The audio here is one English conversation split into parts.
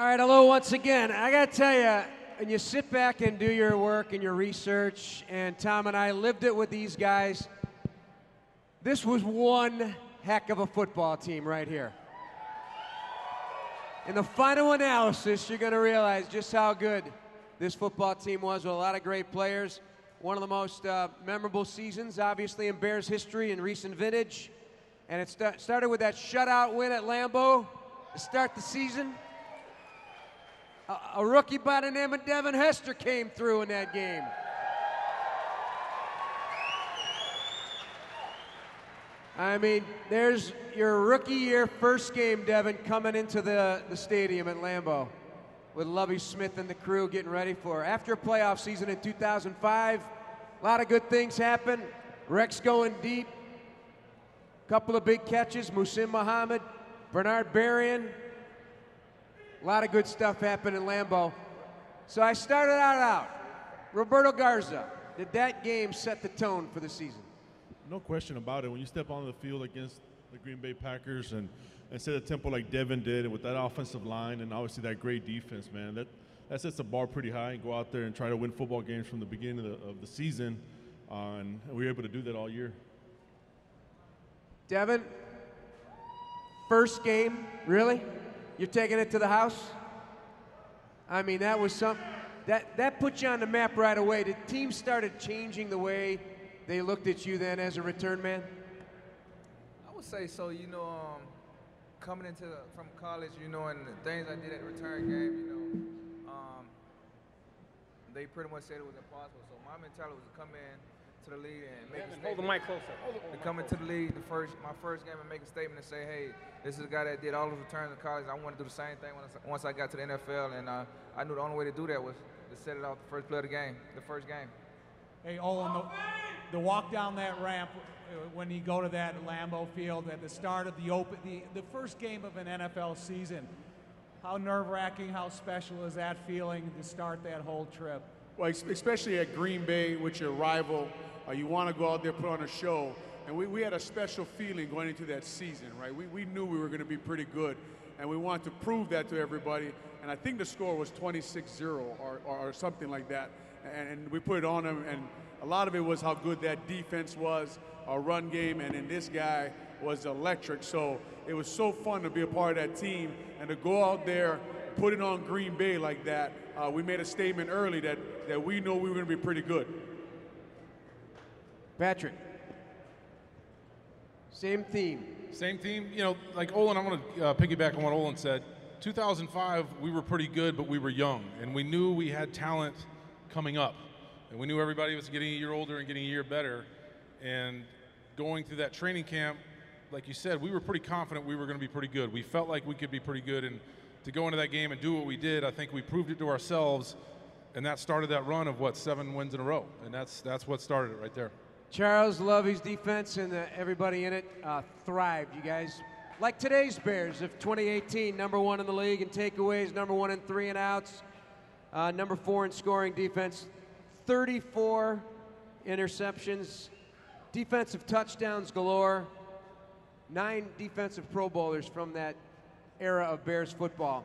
All right, hello once again. I got to tell you, when you sit back and do your work and your research, and Tom and I lived it with these guys, this was one heck of a football team right here. In the final analysis, you're going to realize just how good this football team was with a lot of great players. One of the most uh, memorable seasons, obviously, in Bears history in recent vintage. And it st- started with that shutout win at Lambeau to start the season. A, a rookie by the name of Devin Hester came through in that game. I mean, there's your rookie year first game, Devin, coming into the, the stadium at Lambeau with Lovie Smith and the crew getting ready for. After a playoff season in 2005, a lot of good things happen. Rex going deep, couple of big catches, Muhsin Muhammad, Bernard Berrian. A lot of good stuff happened in Lambeau. So I started out out. Roberto Garza, did that game set the tone for the season? No question about it. When you step onto the field against the Green Bay Packers and, and set a tempo like Devin did, and with that offensive line and obviously that great defense, man, that, that sets the bar pretty high and go out there and try to win football games from the beginning of the, of the season. Uh, and we were able to do that all year. Devin, first game, really? You're taking it to the house? I mean, that was some that that put you on the map right away. The team started changing the way they looked at you then as a return man. I would say so. You know, um, coming into the, from college, you know, and the things I did at the return game, you know, um, they pretty much said it was impossible. So my mentality was to come in to the league and make a Hold the statement. mic closer. To come into the league, the first my first game, and make a statement and say, hey, this is a guy that did all his returns in college. I want to do the same thing once, once I got to the NFL, and uh, I knew the only way to do that was to set it off the first play of the game, the first game. Hey, Olin, the, the walk down that ramp uh, when you go to that Lambeau Field at the start of the open, the, the first game of an NFL season. How nerve-wracking, how special is that feeling to start that whole trip? Well, especially at Green Bay with your rival, you want to go out there put on a show. And we, we had a special feeling going into that season, right? We, we knew we were going to be pretty good, and we wanted to prove that to everybody. And I think the score was 26 0 or, or, or something like that. And, and we put it on them, and a lot of it was how good that defense was, our run game, and then this guy was electric. So it was so fun to be a part of that team and to go out there, put it on Green Bay like that. Uh, we made a statement early that, that we know we were going to be pretty good. Patrick. Same theme. Same theme. You know, like Olin, I want to uh, piggyback on what Olin said. 2005, we were pretty good, but we were young, and we knew we had talent coming up, and we knew everybody was getting a year older and getting a year better. And going through that training camp, like you said, we were pretty confident we were going to be pretty good. We felt like we could be pretty good, and to go into that game and do what we did, I think we proved it to ourselves, and that started that run of what seven wins in a row, and that's that's what started it right there. Charles Lovie's defense and uh, everybody in it uh, thrived, you guys. Like today's Bears of 2018, number one in the league in takeaways, number one in three and outs, uh, number four in scoring defense, 34 interceptions, defensive touchdowns galore, nine defensive Pro Bowlers from that era of Bears football.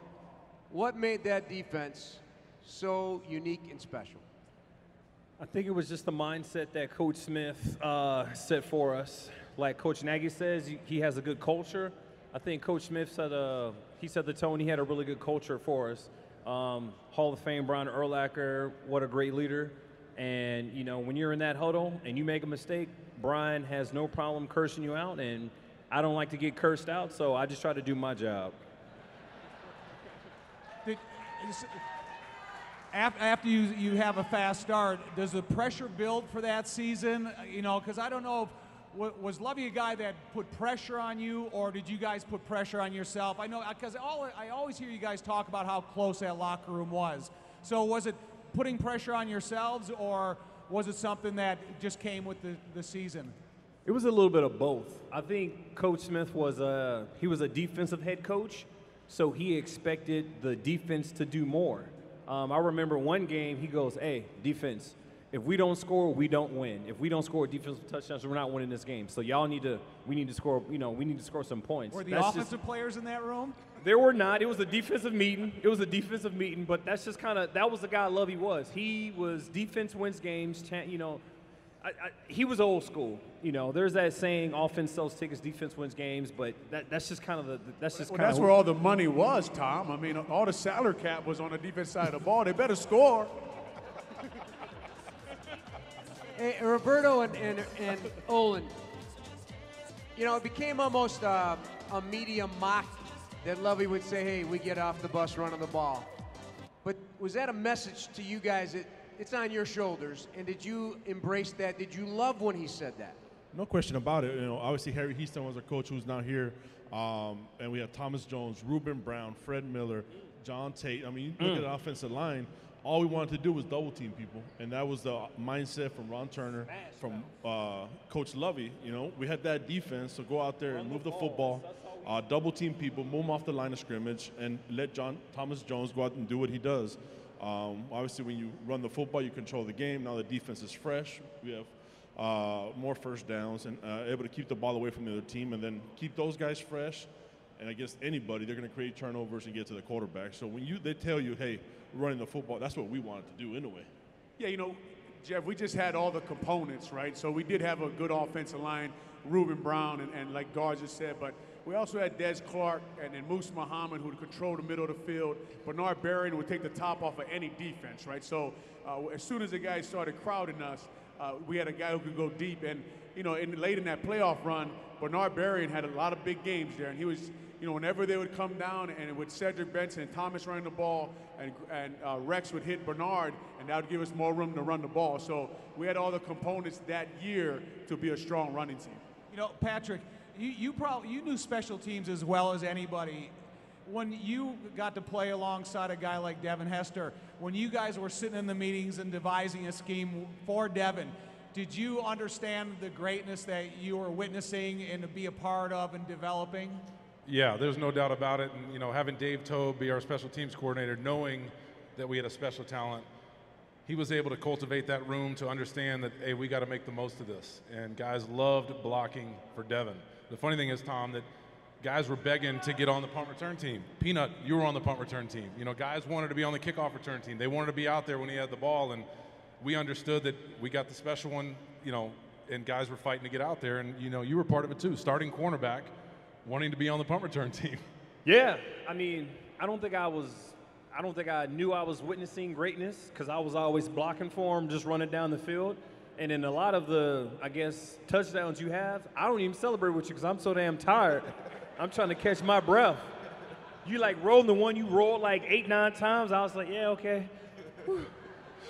What made that defense so unique and special? I think it was just the mindset that Coach Smith uh, set for us. Like Coach Nagy says, he has a good culture. I think Coach Smith set a he set the tone. He had a really good culture for us. Um, Hall of Fame Brian Urlacher, what a great leader. And you know, when you're in that huddle and you make a mistake, Brian has no problem cursing you out. And I don't like to get cursed out, so I just try to do my job. Did, after you, you have a fast start, does the pressure build for that season? Uh, You know, because I don't know if was Lovie a guy that put pressure on you, or did you guys put pressure on yourself? I know because all I always hear you guys talk about how close that locker room was. So was it putting pressure on yourselves, or was it something that just came with the, the season? It was a little bit of both. I think Coach Smith was a he was a defensive head coach, so he expected the defense to do more. Um, I remember one game he goes, "Hey, defense, If we don't score, we don't win. If we don't score defensive touchdowns, we're not winning this game. So y'all need to, we need to score, you know, we need to score some points. Were the That's just- offensive players in that room? there were not. It was a defensive meeting. It was a defensive meeting, but that's just kind of that was the guy Lovie was. He was defense wins games. You know, I, I, he was old school. You know, there's that saying, offense sells tickets, defense wins games. But that, that's just kind of the that's just Well, kind that's of where all the money was, Tom. I mean, all the salary cap was on the defense side of the ball. They better score. Hey, Roberto and, and, and Olin, you know, it became almost uh, a media mock that Lovie would say, hey, we get off the bus running the ball. But was that a message to you guys that it's on your shoulders? And did you embrace that? Did you love when he said that? No question about it. You know, obviously Harry Hiestand was our coach, who's now here, um, and we have Thomas Jones, Ruben Brown, Fred Miller, John Tait. I mean, you look at the offensive line. All we wanted to do was double team people, and that was the mindset from Ron Turner, from uh, Coach Lovie. You know, we had that defense, so go out there and move the football, uh, double team people, move them off the line of scrimmage, and let John Thomas Jones go out and do what he does. Um, obviously, when you run the football, you control the game. Now the defense is fresh. We have uh, more first downs and uh, able to keep the ball away from the other team and then keep those guys fresh. And against anybody, they're going to create turnovers and get to the quarterback. So when you they tell you, hey, running the football, that's what we wanted to do anyway. Yeah, you know, Jeff, we just had all the components, right? So we did have a good offensive line, Ruben Brown, and, and like Gar just said, but we also had Des Clark and then Moose Muhammad who would control the middle of the field. Bernard Berrian would take the top off of any defense, right? So uh, as soon as the guys started crowding us, uh, we had a guy who could go deep. And, you know, in, late in that playoff run, Bernard Berrian had a lot of big games there. And he was, you know, whenever they would come down and with Cedric Benson and Thomas running the ball and, and uh, Rex would hit Bernard, and that would give us more room to run the ball. So we had all the components that year to be a strong running team. You know, Patrick, you, you probably you knew special teams as well as anybody. When you got to play alongside a guy like Devin Hester, when you guys were sitting in the meetings and devising a scheme for Devin, did you understand the greatness that you were witnessing and to be a part of and developing? Yeah, there's no doubt about it. And you know, having Dave Toub be our special teams coordinator, knowing that we had a special talent, he was able to cultivate that room to understand that hey, we got to make the most of this. And guys loved blocking for Devin. The funny thing is, Tom, that guys were begging to get on the punt return team. Peanut, you were on the punt return team. You know, guys wanted to be on the kickoff return team. They wanted to be out there when he had the ball, and we understood that we got the special one. You know, and guys were fighting to get out there, and you know, you were part of it too. Starting cornerback, wanting to be on the punt return team. Yeah, I mean, I don't think I was. I don't think I knew I was witnessing greatness because I was always blocking for him, just running down the field. And in a lot of the, I guess, touchdowns you have, I don't even celebrate with you because I'm so damn tired. I'm trying to catch my breath. You like rolling the one you rolled like eight, nine times. I was like, yeah, okay. Whew.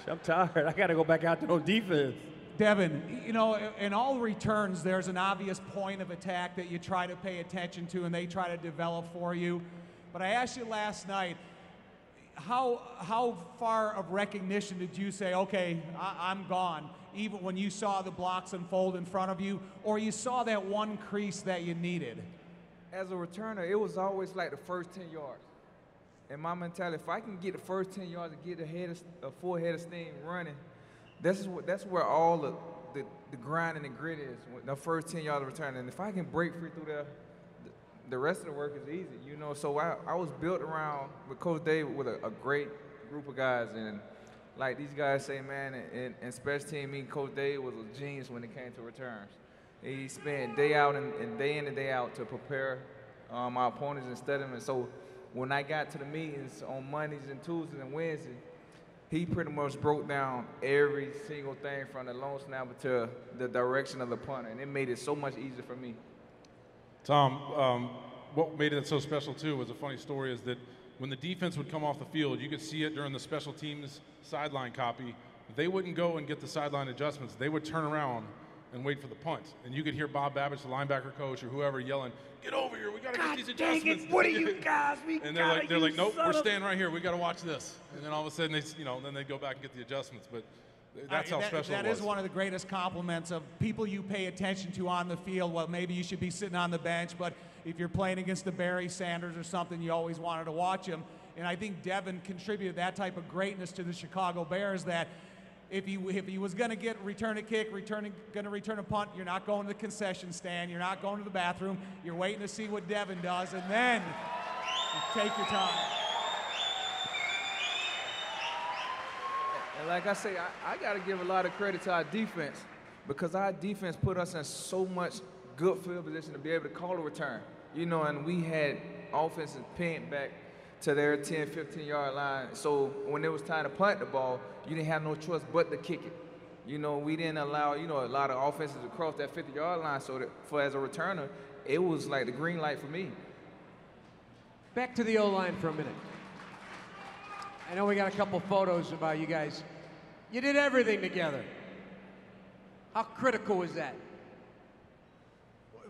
I'm tired. I got to go back out there on defense. Devin, you know, in all returns, there's an obvious point of attack that you try to pay attention to and they try to develop for you. But I asked you last night, how, how far of recognition did you say, okay, I, I'm gone, even when you saw the blocks unfold in front of you, or you saw that one crease that you needed? As a returner, it was always like the first 10 yards. And my mentality, if I can get the first 10 yards and get a, head of, a full head of steam running, this is what, that's where all the, the, the grind and the grit is, the first 10 yards of return. And if I can break free through there, the, rest of the work is easy, you know. So I, I was built around with Coach David with a, a great group of guys. And like these guys say, man, and, in special team, me and Coach David was a genius when it came to returns. He spent day out and, and day in and day out to prepare um, opponents and study them. And so when I got to the meetings on Mondays and Tuesdays and Wednesdays, he pretty much broke down every single thing from the long snapper to the direction of the punter, and it made it so much easier for me. Tom, um, what made it so special too was a funny story is that when the defense would come off the field, you could see it during the special teams sideline copy. They wouldn't go and get the sideline adjustments. They would turn around and wait for the punt. And you could hear Bob Babich, the linebacker coach, or whoever yelling, "Get over here! We got to get these adjustments." What are you guys? We and they're gotta like, they're like, "Nope, we're staying right here. We got to watch this." And then all of a sudden, they, you know, then they go back and get the adjustments. But that's Uh, how that- special That it was. is one of the greatest compliments of people you pay attention to on the field. Well, maybe you should be sitting on the bench, but if you're playing against the Barry Sanders or something, you always wanted to watch him. And I think Devin contributed that type of greatness to the Chicago Bears that if he if he was going to get return a kick, returning going to return a punt, you're not going to the concession stand, you're not going to the bathroom, you're waiting to see what Devin does, and then take your time. And like I say, I, I got to give a lot of credit to our defense because our defense put us in so much good field position to be able to call a return. You know, and we had offenses pinned back to their 10, 15 yard line. So when it was time to punt the ball, you didn't have no choice but to kick it. You know, we didn't allow, you know, a lot of offenses to cross that 50 yard line. So that for as a returner, it was like the green light for me. Back to the O line for a minute. I know we got a couple photos about you guys. You did everything together. How critical was that?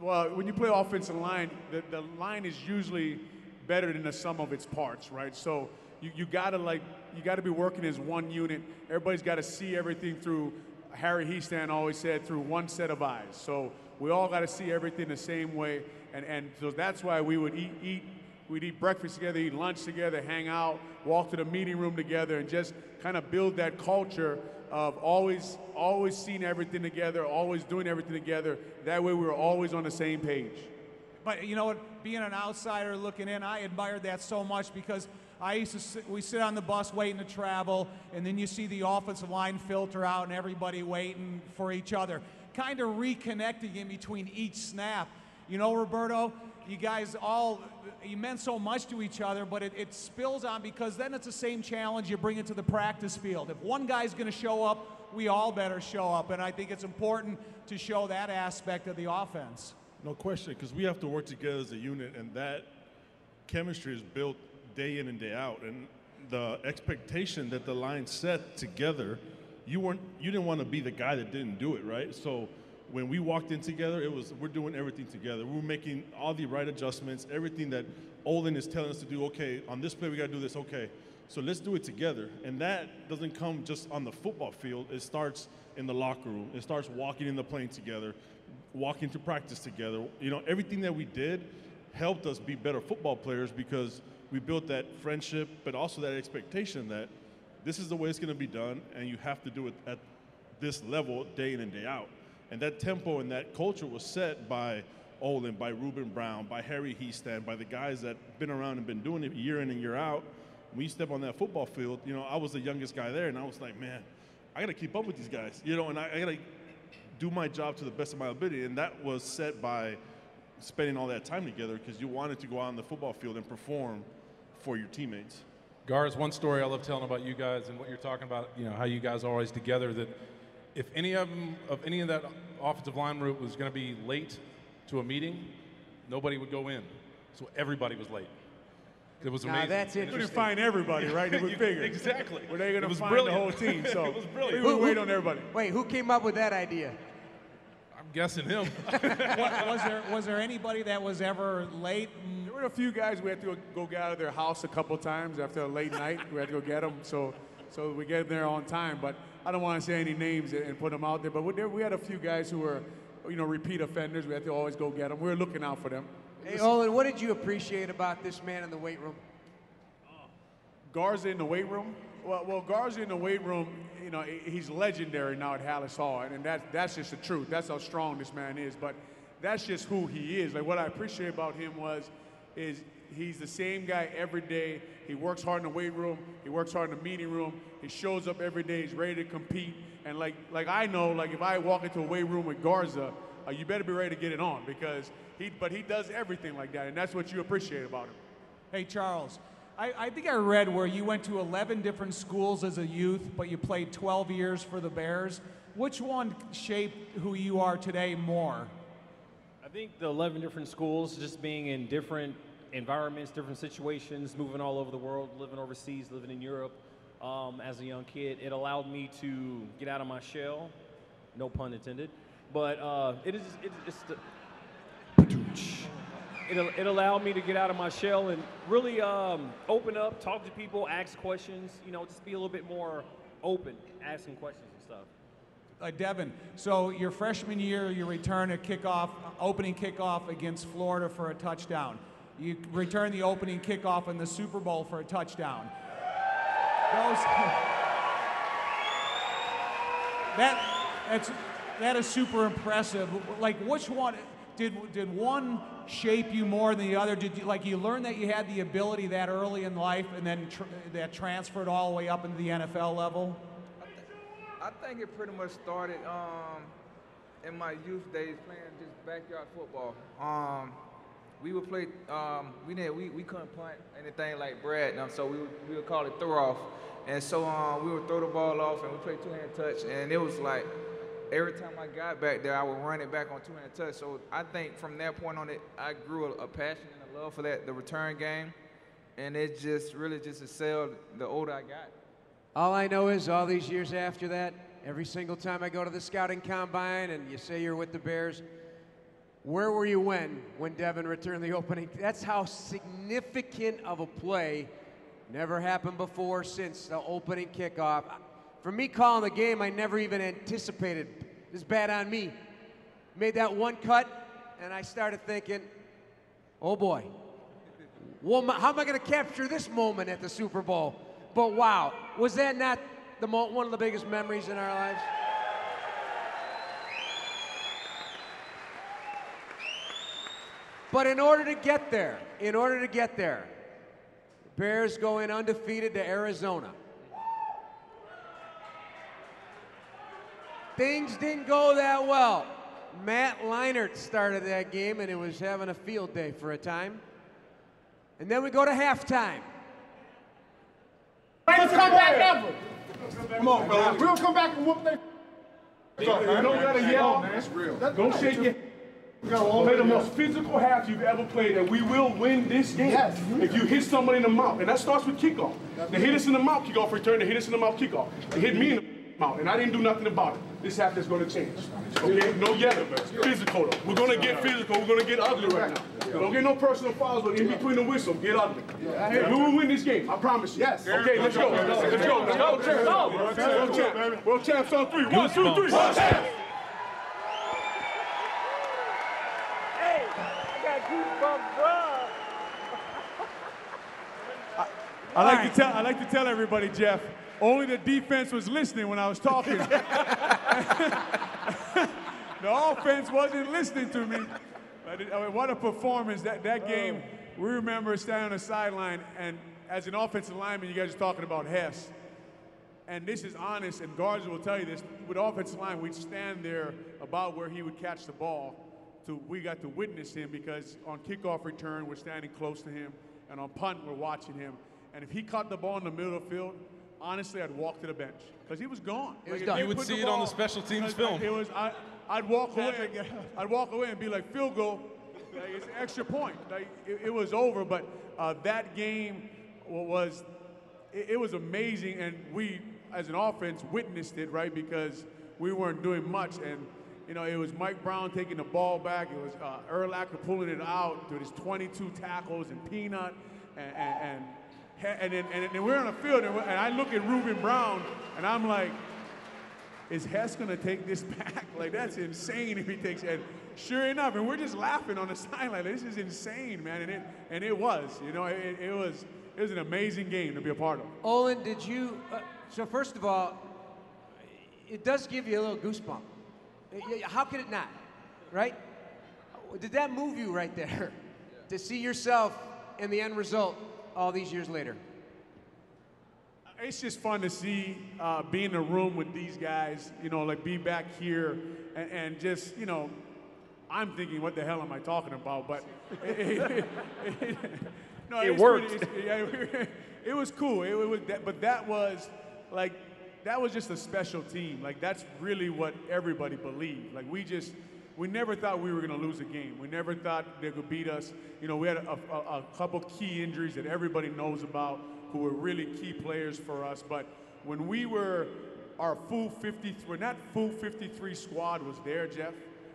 Well, when you play offensive line, the, the line is usually better than the sum of its parts, right? So you, you gotta like you gotta be working as one unit. Everybody's gotta see everything through Harry Hiestand always said through one set of eyes. So we all gotta see everything the same way. And and so that's why we would eat eat we'd eat breakfast together, eat lunch together, hang out, walk to the meeting room together, and just kind of build that culture of always always seeing everything together, always doing everything together. That way we were always on the same page. But you know what? Being an outsider looking in, I admired that so much because I used to sit, we sit on the bus waiting to travel, and then you see the offensive line filter out and everybody waiting for each other, kind of reconnecting in between each snap. You know, Roberto, you guys all you meant so much to each other, but it, it spills on because then it's the same challenge you bring it to the practice field. If one guy's going to show up, we all better show up, and I think it's important to show that aspect of the offense. No question, because we have to work together as a unit, and that chemistry is built day in and day out. And the expectation that the line set together, you weren't, you didn't want to be the guy that didn't do it, right? So when we walked in together, it was we're doing everything together. We're making all the right adjustments, everything that Olin is telling us to do. Okay, on this play we got to do this. Okay, so let's do it together. And that doesn't come just on the football field. It starts in the locker room. It starts walking in the plane together walking to practice together. You know, everything that we did helped us be better football players because we built that friendship, but also that expectation that this is the way it's going to be done, and you have to do it at this level day in and day out. And that tempo and that culture was set by Olin, by Ruben Brown, by Harry Hiestand, by the guys that been around and been doing it year in and year out. When you step on that football field, you know, I was the youngest guy there, and I was like, man, I got to keep up with these guys, you know, and I, I got to do my job to the best of my ability. And that was set by spending all that time together because you wanted to go out on the football field and perform for your teammates. Gars, one story I love telling about you guys and what you're talking about, you know, how you guys are always together, that if any of them, of any of that offensive line route was going to be late to a meeting, nobody would go in. So everybody was late. It was Now, amazing. that's We couldn't find everybody, right? They would You- figure. exactly. Were they going to was find brilliant. the whole team? So It was brilliant. we would wait on everybody. Wait, who came up with that idea? I'm guessing him. Wa- was there was there anybody that was ever late? There were a few guys we had to go, go get out of their house a couple times after a late night. We had to go get them, so so we get there on time. But I don't want to say any names and put them out there. But we, had a few guys who were, you know, repeat offenders. We had to always go get them. We were looking out for them. Hey, Olin, what did you appreciate about this man in the weight room? Garza in the weight room. Well, well, Garza in the weight room, you know, he's legendary now at Halas Hall, and that, that's just the truth. That's how strong this man is. But that's just who he is. Like what I appreciate about him was, is he's the same guy every day. He works hard in the weight room. He works hard in the meeting room. He shows up every day. He's ready to compete. And like, like I know, like if I walk into a weight room with Garza, uh, you better be ready to get it on because he, but he does everything like that, and that's what you appreciate about him. Hey, Charles, I, I think I read where you went to 11 different schools as a youth, but you played 12 years for the Bears. Which one shaped who you are today more? I think the 11 different schools, just being in different environments, different situations, moving all over the world, living overseas, living in Europe um, as a young kid, it allowed me to get out of my shell. No pun intended. But uh, it is it, it's the. It, it allowed me to get out of my shell and really um, open up, talk to people, ask questions, you know, just be a little bit more open, asking questions and stuff. Uh, Devin, so your freshman year, you return a kickoff, opening kickoff against Florida for a touchdown. You return the opening kickoff in the Super Bowl for a touchdown. Those, that that's that is super impressive. Like, which one did did one shape you more than the other? Did you like you learn that you had the ability that early in life, and then tr- that transferred all the way up into the NFL level? I think it pretty much started um, in my youth days playing just backyard football. Um, we would play. Um, we didn't. We, we couldn't punt anything like Brad, um, so we would, we would call it throw off. And so um, we would throw the ball off, and we played two hand touch, and it was like every time I got back there, I would run it back on two hand touch. So I think from that point on, it I grew a, a passion and a love for that the return game, and it just really just excelled the older I got. All I know is all these years after that, every single time I go to the scouting combine and you say you're with the Bears, where were you when when Devin returned the opening? That's how significant of a play never happened before since the opening kickoff. For me calling the game, I never even anticipated. It's bad on me. Made that one cut, and I started thinking, oh boy, well, how am I going to capture this moment at the Super Bowl? But wow, was that not the one of the biggest memories in our lives? But in order to get there, in order to get there, Bears going undefeated to Arizona. Things didn't go that well. Matt Leinart started that game and it was having a field day for a time. And then we go to halftime. Let's come back ever. Come on, bro. We'll come back and whoop that. You don't gotta yell. That's real. Don't shake your. Play the most physical half you've ever played, and we will win this game yes. if you hit somebody in the mouth. And that starts with kickoff. They hit us in the mouth, kickoff return. They hit us in the mouth, kickoff. They hit me in the mouth, and I didn't do nothing about it. This half is going to change. Okay? No yelling. Physical, though. We're going to get physical. We're going to get ugly right now. Don't get no personal fouls, but in between the whistle, get ugly. We will win this game. I promise you. Yes. Okay, let's go. Let's go. Let's go. Let's go. World champs. World champs on three. One, two, three. World champs. I like right. to tell I like to tell everybody, Jeff. Only the defense was listening when I was talking. the offense wasn't listening to me. But it, I mean, what a performance that that oh. game. We remember standing on the sideline, and as an offensive lineman, you guys are talking about Hess. And this is honest, and guards will tell you this. With offensive line, we'd stand there about where he would catch the ball. To, we got to witness him because on kickoff return, we're standing close to him, and on punt, we're watching him. And if he caught the ball in the middle of the field, honestly, I'd walk to the bench because he was gone. It was like, done. You would see it on the special teams film. It was. I, I'd walk away. I'd walk away and be like, field goal. Like, it's an extra point. Like, it, it was over. But uh, that game was. It, it was amazing, and we, as an offense, witnessed it right because we weren't doing much and. You know, it was Mike Brown taking the ball back. It was uh, Urlacher pulling it out to his 22 tackles and Peanut and, and, and and then, and we're on the field, and, and I look at Ruben Brown, and I'm like, is Hess gonna take this back? Like that's insane if he takes it. And sure enough, and we're just laughing on the sideline. This is insane, man. And it and it was, you know, it, it was it was an amazing game to be a part of. Olin, did you? Uh, so first of all, it does give you a little goosebump. How could it not? Right? Did that move you right there to see yourself in the end result all these years later? It's just fun to see, uh, be in a room with these guys, you know, like be back here and, and just, you know, I'm thinking, what the hell am I talking about? But it, it, it, no, it worked. Pretty, yeah, it was cool. It, was, that, but that was like that was just a special team. Like that's really what everybody believed. Like we just we never thought we were going to lose a game. We never thought they could beat us. You know, we had a, a, a, couple key injuries that everybody knows about who were really key players for us. But when we were our full 53, when that full 53 squad was there, Jeff,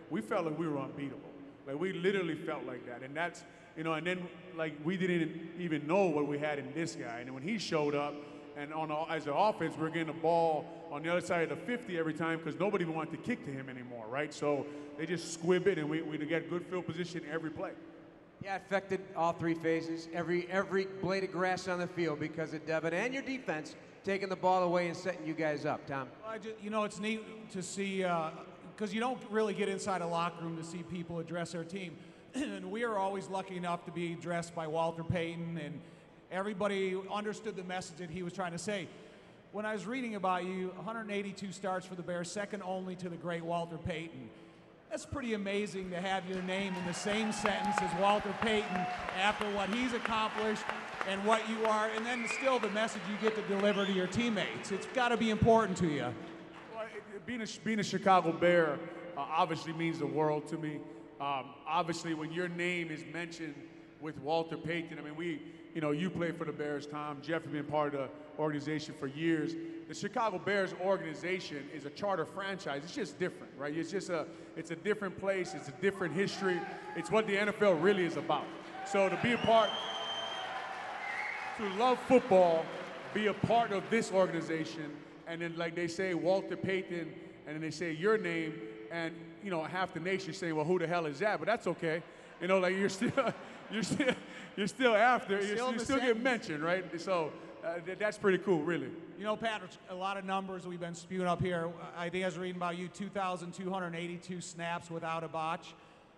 we felt like we were unbeatable. Like we literally felt like that. And that's, you know, and then like we didn't even know what we had in this guy. And when he showed up, and on as an offense, we are getting the ball on the other side of the 50 every time because nobody wanted to kick to him anymore, right? So they just squib it, and we, we get good field position every play. Yeah, affected all three phases, every every blade of grass on the field because of Devin and your defense taking the ball away and setting you guys up, Tom? I just, you know, it's neat to see uh, because you don't really get inside a locker room to see people address their team. and we are always lucky enough to be addressed by Walter Payton, and everybody understood the message that he was trying to say. When I was reading about you, 182 starts for the Bears, second only to the great Walter Payton. That's pretty amazing to have your name in the same sentence as Walter Payton after what he's accomplished and what you are, and then still the message you get to deliver to your teammates. It's got to be important to you. Well, being a, being a Chicago Bear uh, obviously means the world to me. Um, obviously, when your name is mentioned with Walter Payton, I mean, we, you know, you played for the Bears, Tom. Jeff has been part of the organization for years. The Chicago Bears organization is a charter franchise. It's just different, right? It's just a, it's a different place. It's a different history. It's what the NFL really is about. So to be a part, to love football, be a part of this organization, and then like they say, Walter Payton, and then they say your name, and you know half the nation saying, well, who the hell is that? But that's okay. You know, like you're still, you're still, you're still after, you're, Still you the still get mentioned, right? So uh, th- that's pretty cool, really. You know, Pat, a lot of numbers we've been spewing up here. I think I was reading about you 2,282 snaps without a botch.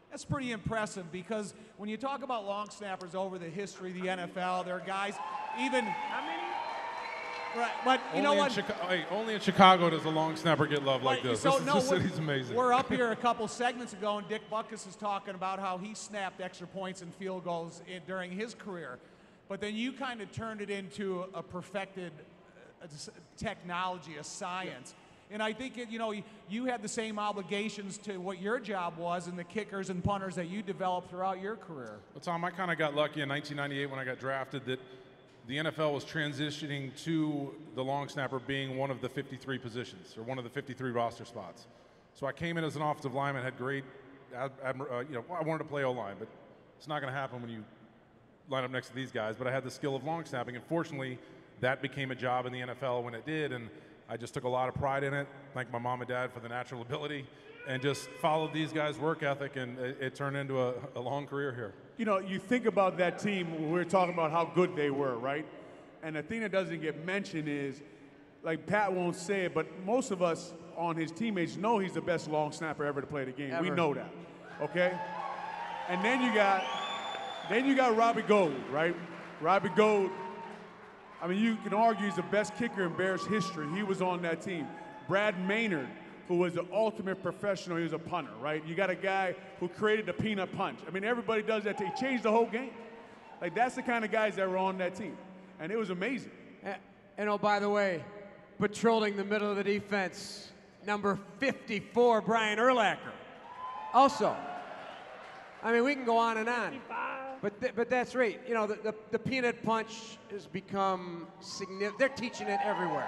That's pretty impressive because when you talk about long snappers over the history of the NFL, there are guys, even. How many? Right, but you only know in what? Chica- hey, only in Chicago does a long snapper get love like Right, this. so this, is, no, this city's amazing. We're up here a couple segments ago, and Dick Butkus is talking about how he snapped extra points and field goals in, during his career. But then you kind of turned it into a perfected uh, technology, a science. And I think it, you know you, you had the same obligations to what your job was and the kickers and punters that you developed throughout your career. Well, Tom, I kind of got lucky in 1998 when I got drafted that the NFL was transitioning to the long snapper being one of the 53 positions or one of the 53 roster spots. So I came in as an offensive lineman, had great, uh, you know, I wanted to play O line, but it's not going to happen when you line up next to these guys. But I had the skill of long snapping, and fortunately, that became a job in the NFL when it did, and I just took a lot of pride in it. Thank my mom and dad for the natural ability, and just followed these guys' work ethic, and it, it turned into a, a long career here. You know, you think about that team, we we're talking about how good they were, right? And the thing that doesn't get mentioned is, like Pat won't say it, but most of us on his teammates know he's the best long snapper ever to play the game. We know that, okay? And then you got, then you got Robbie Gould, right? Robbie Gould. I mean, you can argue he's the best kicker in Bears history. He was on that team. Brad Maynard, who was the ultimate professional, he was a punter, right? You got a guy who created the peanut punch. I mean, everybody does that. He changed the whole game. Like that's the kind of guys that were on that team, and it was amazing. A- And oh, by the way, patrolling the middle of the defense, number 54, Brian Urlacher. Also, I mean, we can go on and on. But, th- but that's right. You know, the, the, the peanut punch has become significant. They're teaching it everywhere.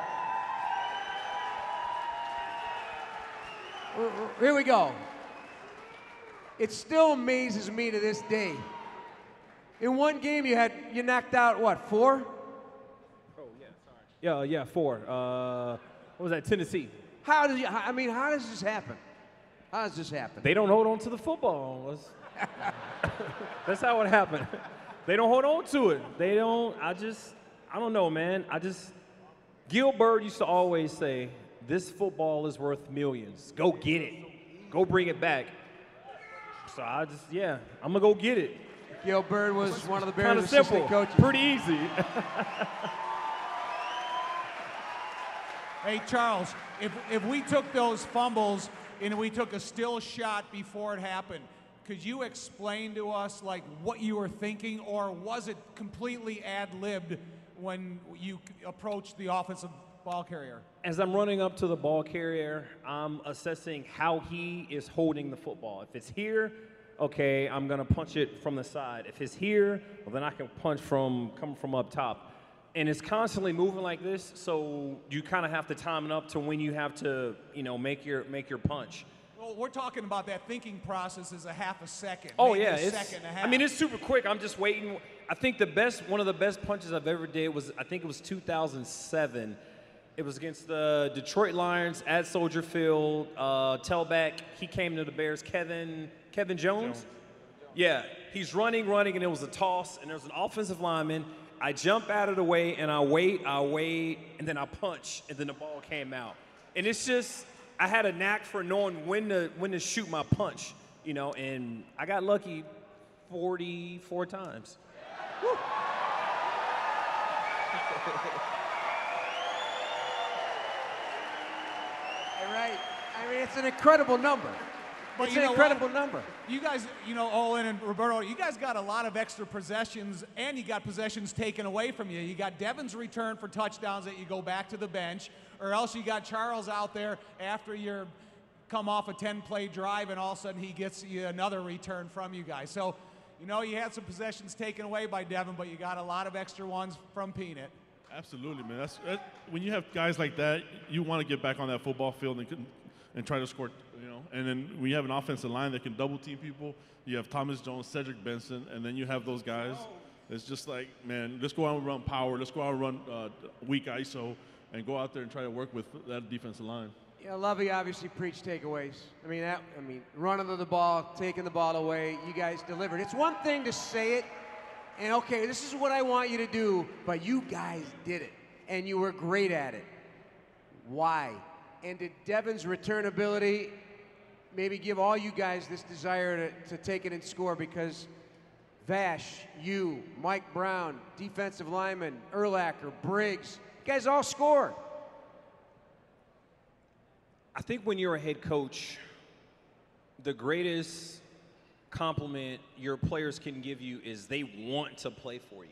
Here we go. It still amazes me to this day. In one game, you had you knocked out what four? Oh Yeah, sorry. yeah, yeah, four. Uh, what was that? Tennessee. How does you, I mean, how does this happen? How does this happen? They don't hold on to the football. That's, that's how it happened. They don't hold on to it. They don't. I just, I don't know, man. I just, Gill Byrd used to always say, "This football is worth millions. Go get it. Go bring it back." So I just, yeah, I'm gonna go get it. Gill Byrd was one of the Kind Bears' of simple. coaches. Pretty easy. Hey, Charles, if, if we took those fumbles and we took a still shot before it happened, could you explain to us like what you were thinking, or was it completely ad-libbed when you approached the offensive ball carrier? As I'm running up to the ball carrier, I'm assessing how he is holding the football. If it's here, okay, I'm gonna punch it from the side. If it's here, well, then I can punch from coming from up top. And it's constantly moving like this, so you kind of have to time it up to when you have to, you know, make your make your punch. Well, we're talking about that thinking process is a half a second. Oh maybe yeah, a it's, second and a half. I mean, it's super quick. I'm just waiting. I think the best, one of the best punches I've ever did was, I think it was 2007. It was against the Detroit Lions at Soldier Field. Uh, tailback, he came to the Bears. Kevin, Kevin Jones. Yeah, he's running, running, and it was a toss, and there's an offensive lineman. I I jump out of the way and I wait, I wait, and then I punch, and then the ball came out. And it's just I had a knack for knowing when to when to shoot my punch, you know, and I got lucky 44 times. right. I mean, it's an incredible number. But it's an incredible what? number. You guys, you know, Olin and Roberto, you guys got a lot of extra possessions, and you got possessions taken away from you. You got Devin's return for touchdowns that you go back to the bench, or else you got Charles out there after you're come off a 10-play drive, and all of a sudden he gets you another return from you guys. So, you know, you had some possessions taken away by Devin, but you got a lot of extra ones from Peanut. Absolutely, man. That's that, when you have guys like that, you want to get back on that football field and and try to score. You know, and then you have an offensive line that can double team people, you have Thomas Jones, Cedric Benson, and then you have those guys. It's just like, man, let's go out and run power. Let's go out and run uh, weak ISO, and go out there and try to work with that defensive line. Yeah, Lovie obviously preached takeaways. I mean, that, I mean, running the ball, taking the ball away. You guys delivered. It's one thing to say it, and okay, this is what I want you to do, but you guys did it, and you were great at it. Why? And did Devin's return ability maybe give all you guys this desire to, to take it and score? Because Vash, you, Mike Brown, defensive lineman, Urlacher, Briggs, you guys all score. I think when you're a head coach, the greatest compliment your players can give you is they want to play for you.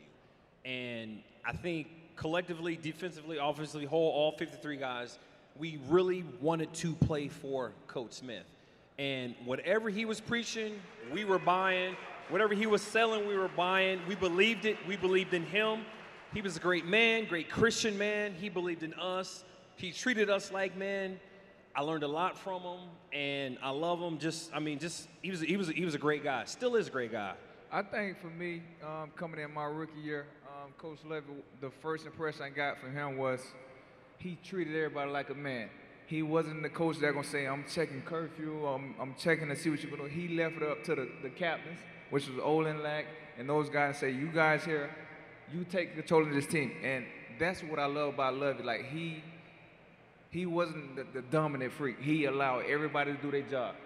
And I think collectively, defensively, offensively, whole all 53 guys, we really wanted to play for Coach Smith. And whatever he was preaching, we were buying. Whatever he was selling, we were buying. We believed it. We believed in him. He was a great man, great Christian man. He believed in us. He treated us like men. I learned a lot from him, and I love him. Just, I mean, just he was he was he was a great guy. Still is a great guy. I think for me, um, coming in my rookie year, um, Coach Lovie, the first impression I got from him was he treated everybody like a man. He wasn't the coach that gonna say, I'm checking curfew, I'm, I'm checking to see what you're gonna do. He left it up to the, the captains, which was Olin Lack, and those guys say, you guys here, you take control of this team. And that's what I love about Lovie. Like he he wasn't the, the dominant freak. He allowed everybody to do their job.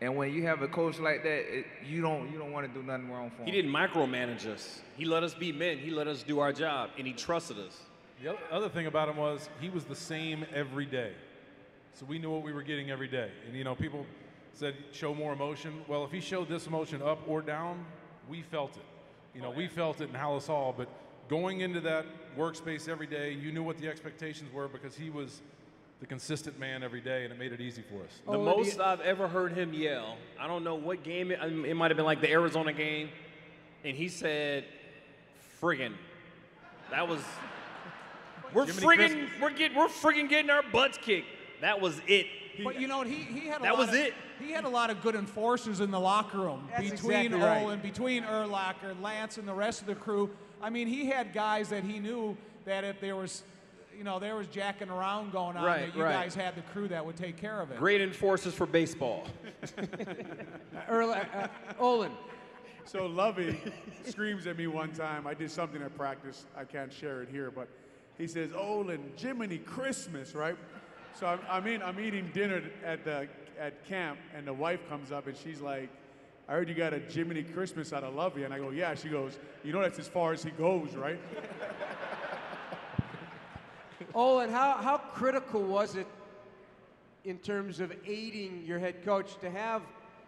And when you have a coach like that, it, you don't you don't want to do nothing wrong for him. He didn't micromanage us. He let us be men. He let us do our job, and he trusted us. The other thing about him was he was the same every day. So we knew what we were getting every day. And you know, people said show more emotion. Well, if he showed this emotion up or down, we felt it. You know, we oh, felt it in Halas Hall, but going into that workspace every day, you knew what the expectations were because he was the consistent man every day and it made it easy for us. The oh, most I've ever heard him yell, I don't know what game it, I mean, it might have been like the Arizona game, and he said, "Friggin'." That was. We're Jiminy friggin', Christmas. we're getting, we're friggin' getting our butts kicked. That was it. But you know, he, he had a That lot was of, it. He had a lot of good enforcers in the locker room That's between exactly right. Olin, between Urlacher, Lance, and the rest of the crew. I mean, he had guys that he knew that if there was, you know, there was jacking around going on, Right, that you right. guys had the crew that would take care of it. Great enforcers for baseball. Erla, uh, Olin, So Lovie screams at me one time. I did something at practice. I can't share it here, but he says, "Olin, Jiminy Christmas, right?" So I'm, I'm in. I'm eating dinner at the at camp, and the wife comes up and she's like, "I heard you got a Jiminy Christmas out of Lovie," and I go, "Yeah." She goes, "You know that's as far as he goes, right?" Olin, how, how critical was it in terms of aiding your head coach to have?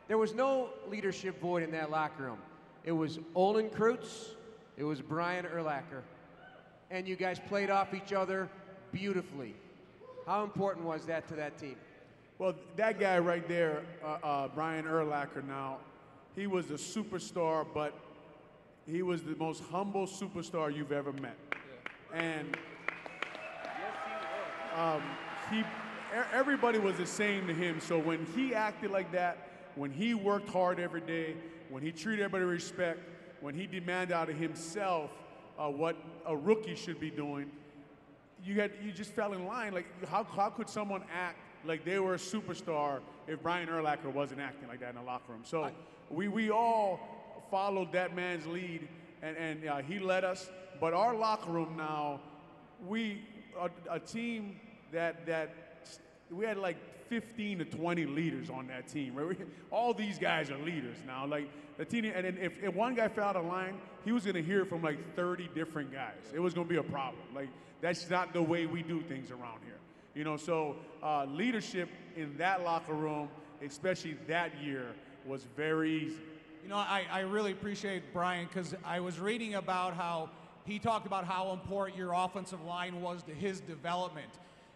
There was no leadership void in that locker room. It was Olin Kreutz, it was Brian Urlacher, and you guys played off each other beautifully. How important was that to that team? Well, that guy right there, uh, uh, Brian Urlacher. Now, he was a superstar, but he was the most humble superstar you've ever met. And um, he, everybody was the same to him. So when he acted like that, when he worked hard every day, when he treated everybody with respect, when he demanded out of himself uh, what a rookie should be doing, you had you just fell in line. Like how how could someone act like they were a superstar if Brian Urlacher wasn't acting like that in the locker room? So we we all followed that man's lead, and and uh, he led us. but our locker room now, we a, a team that that we had like 15 to 20 leaders on that team. Right? All these guys are leaders now. Like the team, and then if, if one guy fell out of line, he was gonna hear from like 30 different guys. It was gonna be a problem. Like that's not the way we do things around here. You know, so uh, leadership in that locker room, especially that year, was very easy. You know, I, I really appreciate Brian because I was reading about how he talked about how important your offensive line was to his development.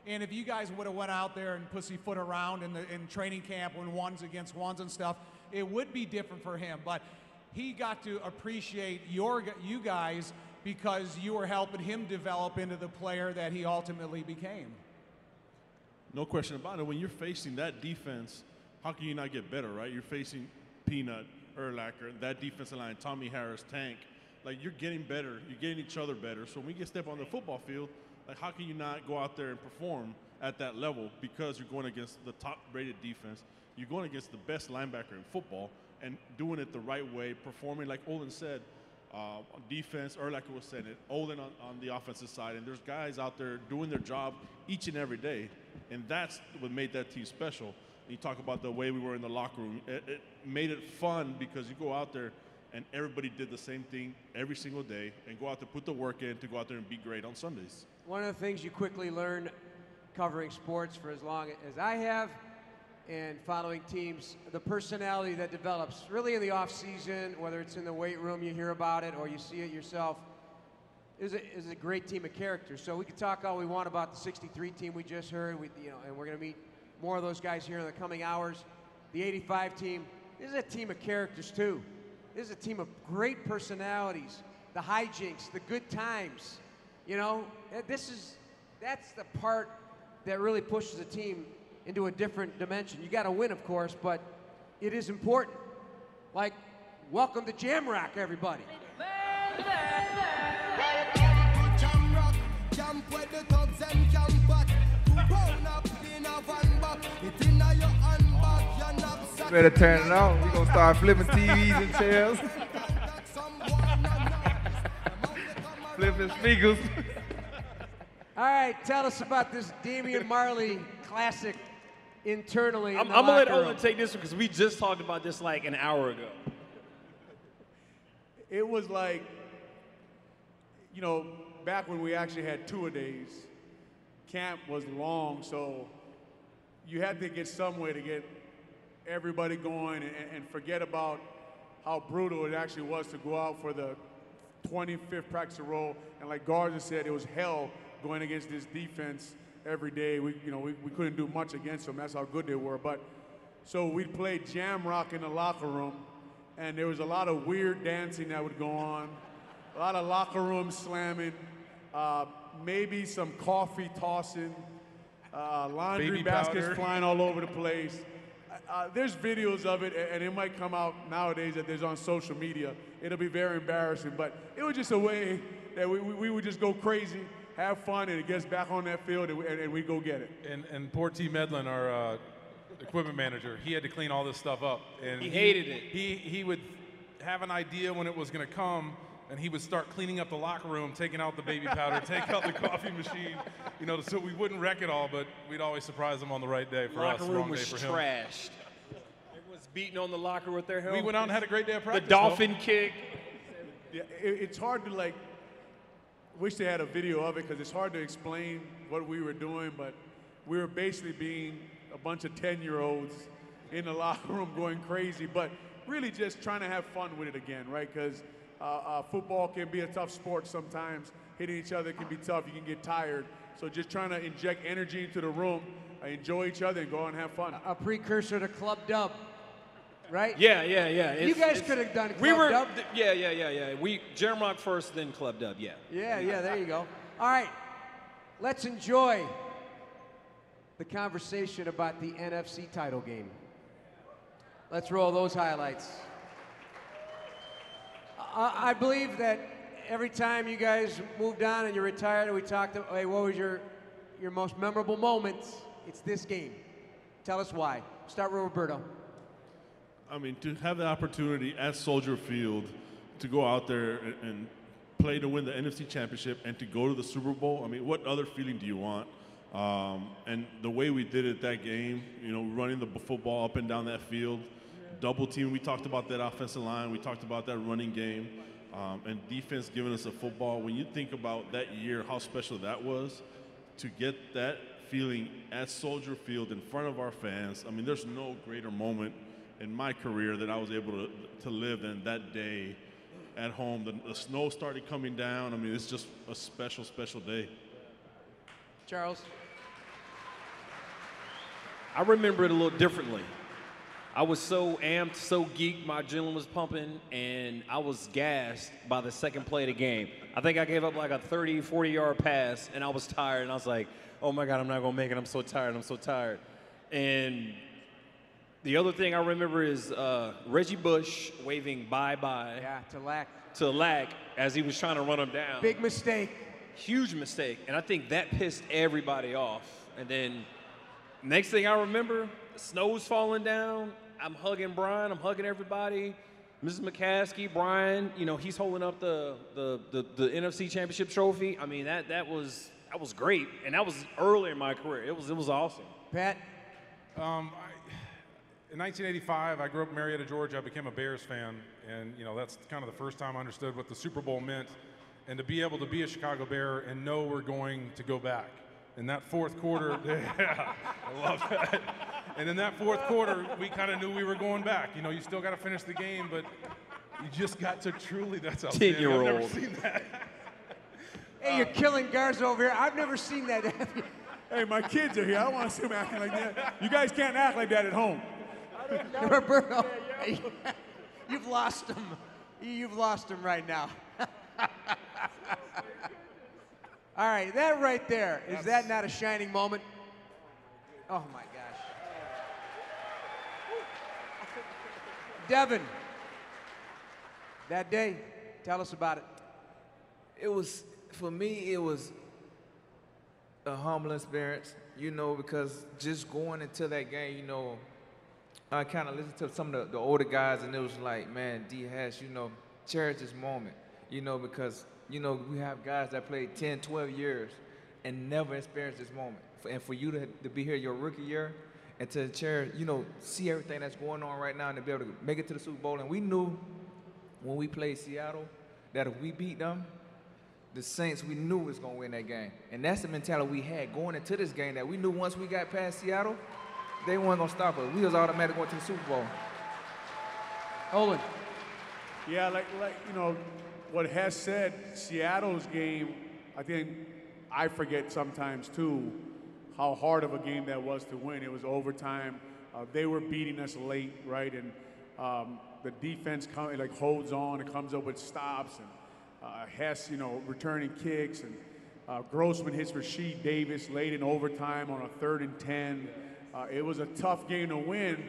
And if you guys would have went out there and pussyfoot around in the in training camp when ones against ones and stuff, it would be different for him. But he got to appreciate your you guys because you were helping him develop into the player that he ultimately became. No question about it. When you're facing that defense, how can you not get better, right? You're facing Peanut, Urlacher, that defensive line, Tommy Harris, Tank. Like you're getting better. You're getting each other better. So when we get step on the football field, like how can you not go out there and perform at that level because you're going against the top-rated defense. You're going against the best linebacker in football and doing it the right way, performing like Olin said. Uh, on defense, Urlacher was saying it, Olin on, on the offensive side, and there's guys out there doing their job each and every day, and that's what made that team special. You talk about the way we were in the locker room. It, it made it fun because you go out there and everybody did the same thing every single day and go out there, put the work in to go out there and be great on Sundays. One of the things you quickly learn covering sports for as long as I have and following teams, the personality that develops really in the off season, whether it's in the weight room, you hear about it, or you see it yourself, is a, is a great team of characters. So we can talk all we want about the 63 team we just heard, we, you know, and we're going to meet more of those guys here in the coming hours. The 85 team, is a team of characters too. This is a team of great personalities, the hijinks, the good times. You know, eh, this is that's the part that really pushes a team into a different dimension. You got to win, of course, but it is important. Like, welcome to Jamrock, everybody. Better turn it on. We're gonna start flipping TVs and chairs, flipping speakers. All right, tell us about this Damian Marley classic internally. in I'm, the I'm gonna let locker room. Olin take this one because we just talked about this like an hour ago. It was like, you know, back when we actually had two a days, camp was long, so you had to get some way to get everybody going and, and forget about how brutal it actually was to go out for the 25th practice row. And like Garza said, it was hell going against this defense every day. We, you know, we, we couldn't do much against them. That's how good they were. But so we'd play jam rock in the locker room, and there was a lot of weird dancing that would go on, a lot of locker room slamming, uh, maybe some coffee tossing, uh, laundry Baby baskets powder. flying all over the place. Uh, there's videos of it, a- and it might come out nowadays that there's on social media. It'll be very embarrassing, but it was just a way that we, we, we would just go crazy, have fun, and it gets back on that field, and, we, and, and we go get it. And, and poor T. Medlin, our uh, equipment manager, he had to clean all this stuff up. And He hated it. He, he would have an idea when it was going to come, and he would start cleaning up the locker room, taking out the baby powder, take out the coffee machine, you know, so we wouldn't wreck it all, but we'd always surprise him on the right day for locker us, room wrong was day for him. trashed. Everyone's beating on the locker with their We went out and had a great day of The practice. dolphin kick. Yeah, it, it's hard to like. Wish they had a video of it because it's hard to explain what we were doing, but we were basically being a bunch of ten-year-olds in the locker room going crazy, but really just trying to have fun with it again, right? Because uh, uh, football can be a tough sport sometimes. Hitting each other can be tough. You can get tired. So just trying to inject energy into the room, uh, enjoy each other, and go out and have fun. a precursor to Club Dub, right? Yeah, yeah, yeah. You guys could have done We Club were, Dub. th- yeah, yeah, yeah, yeah. We Jamrock first, then Club Dub. Yeah. Yeah, yeah, there you go. All right, let's enjoy the conversation about the NFC title game. Let's roll those highlights. I, believe that every time you guys moved on and you retired, we talked about, hey, what was your, your most memorable moments? It's this game. Tell us why. Start with Roberto. I mean, to have the opportunity at Soldier Field to go out there and, and play to win the NFC Championship and to go to the Super Bowl. I mean, what other feeling do you want? Um, and the way we did it that game, you know, running the football up and down that field, double team. We talked about that offensive line. We talked about that running game, um, and defense giving us a football. When you think about that year, how special that was, to get that feeling at Soldier Field in front of our fans. I mean, there's no greater moment in my career that I was able to, to live in that day at home. The, the snow started coming down. I mean, it's just a special, special day. Charles? I remember it a little differently. I was so amped, so geeked, my adrenaline was pumping, and I was gassed by the second play of the game. I think I gave up like a 30, 40 yard pass, and I was tired, and I was like, oh my God, I'm not gonna make it. I'm so tired, I'm so tired. And the other thing I remember is uh, Reggie Bush waving bye bye Yeah, to lack. to Lack as he was trying to run him down. Big mistake. Huge mistake. And I think that pissed everybody off. And then next thing I remember, the snow's falling down. I'm hugging Brian, I'm hugging everybody. Mrs. McCaskey, Brian, you know, he's holding up the, the, the, the NFC championship trophy. I mean, that, that was that was great. And that was early in my career. It was it was awesome. Pat? Um, I, in 1985, I grew up in Marietta, Georgia. I became a Bears fan, and you know that's kind of the first time I understood what the Super Bowl meant, and to be able to be a Chicago Bear and know we're going to go back. In that fourth quarter, yeah, I love that. And in that fourth quarter, we kind of knew we were going back. You know, you still got to finish the game, but you just got to truly. That's outstanding. I've never 10-year-old. seen that. Hey, you're killing guards over here. I've never seen that. Hey, my kids are here. I don't want to see them acting like that. You guys can't act like that at home. Roberto, you've lost them. You've lost them right now. All right, that right there, is that not a shining moment? Oh my gosh. Devin, that day, tell us about it. It was for me. It was a humble experience, you know, because just going into that game, you know, I kind of listened to some of the, the older guys, and it was like, man, D Hash, you know, cherish this moment, you know, because you know we have guys that played 10, 12 years and never experienced this moment, and for you to, to be here your rookie year and to cherish, you know, see everything that's going on right now and to be able to make it to the Super Bowl, and we knew when we played Seattle that if we beat them, the Saints, we knew was gonna win that game. And that's the mentality we had going into this game that we knew once we got past Seattle, they weren't gonna stop us. We was automatic going to the Super Bowl. Olin. Yeah, like like you know, what Hess said, Seattle's game, I think I forget sometimes too how hard of a game that was to win. It was overtime. Uh, they were beating us late, right? And um, the defense come, like holds on and comes up with stops, and uh, Hess, you know, returning kicks, and uh, Grossman hits Rashied Davis late in overtime on a third and ten. Uh, it was a tough game to win,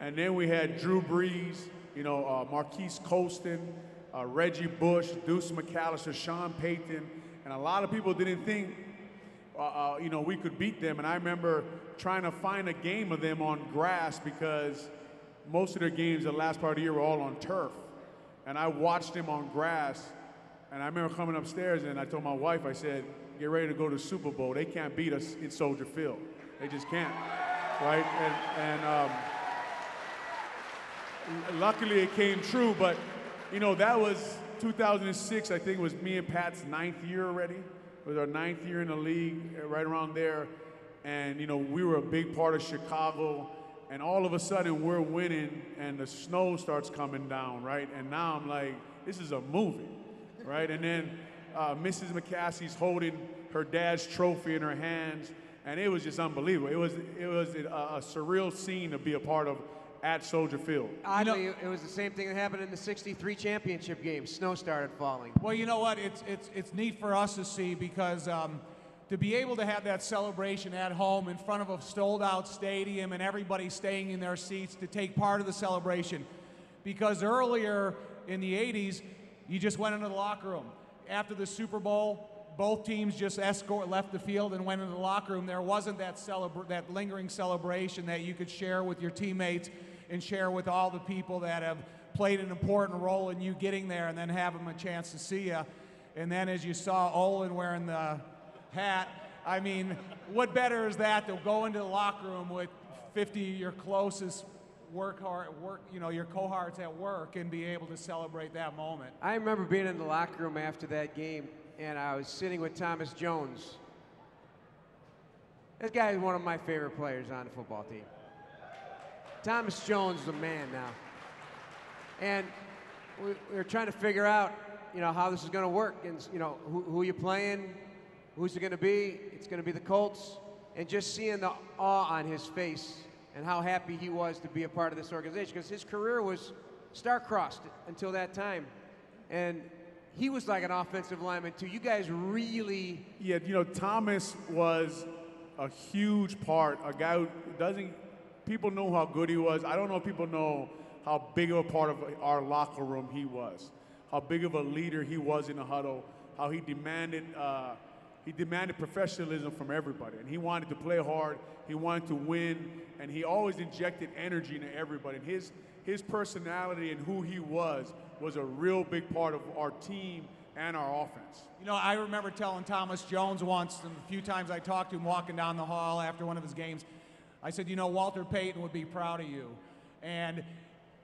and then we had Drew Brees, you know, uh, Marquise Colston, uh, Reggie Bush, Deuce McAllister, Sean Payton, and a lot of people didn't think, uh, uh, you know, we could beat them. And I remember trying to find a game of them on grass because most of their games the last part of the year were all on turf. And I watched them on grass, and I remember coming upstairs and I told my wife, I said, get ready to go to the Super Bowl. They can't beat us in Soldier Field. They just can't, right? And, and um, luckily it came true, but you know, that was 2006, I think it was me and Pat's ninth year already. It was our ninth year in the league, uh, right around there. And, you know, we were a big part of Chicago. And all of a sudden we're winning and the snow starts coming down, right? And now I'm like, this is a movie, right? And then uh, Mrs. McCaskey's holding her dad's trophy in her hands. And it was just unbelievable. It was, it was a, a surreal scene to be a part of at Soldier Field. Oddly, it was the same thing that happened in the 63 championship game. Snow started falling. Well, you know what? It's it's it's neat for us to see because um, to be able to have that celebration at home in front of a sold-out stadium and everybody staying in their seats to take part of the celebration, because earlier in the '80s, you just went into the locker room after the Super Bowl. Both teams just escort left the field and went into the locker room. There wasn't that celebra- that lingering celebration that you could share with your teammates and share with all the people that have played an important role in you getting there and then have them a chance to see you. And then as you saw Olin wearing the hat, I mean, what better is that to go into the locker room with 50 of your closest work hard, work, you know, your cohorts at work and be able to celebrate that moment. I remember being in the locker room after that game, and I was sitting with Thomas Jones. This guy is one of my favorite players on the football team. Thomas Jones is a man now. And we, we were trying to figure out, you know, how this is going to work, and you know, who, who you playing, who's it going to be? It's going to be the Colts, and just seeing the awe on his face and how happy he was to be a part of this organization because his career was star-crossed until that time, and he was like an offensive lineman too. You guys really Yeah, you know, Thomas was a huge part, a guy who doesn't, people know how good he was. I don't know if people know how big of a part of our locker room he was, how big of a leader he was in the huddle, how he demanded, uh, he demanded professionalism from everybody. And he wanted to play hard, he wanted to win, and he always injected energy into everybody. And his, his personality and who he was was a real big part of our team and our offense. You know, I remember telling Thomas Jones once, and a few times I talked to him walking down the hall after one of his games, I said, you know, Walter Payton would be proud of you. And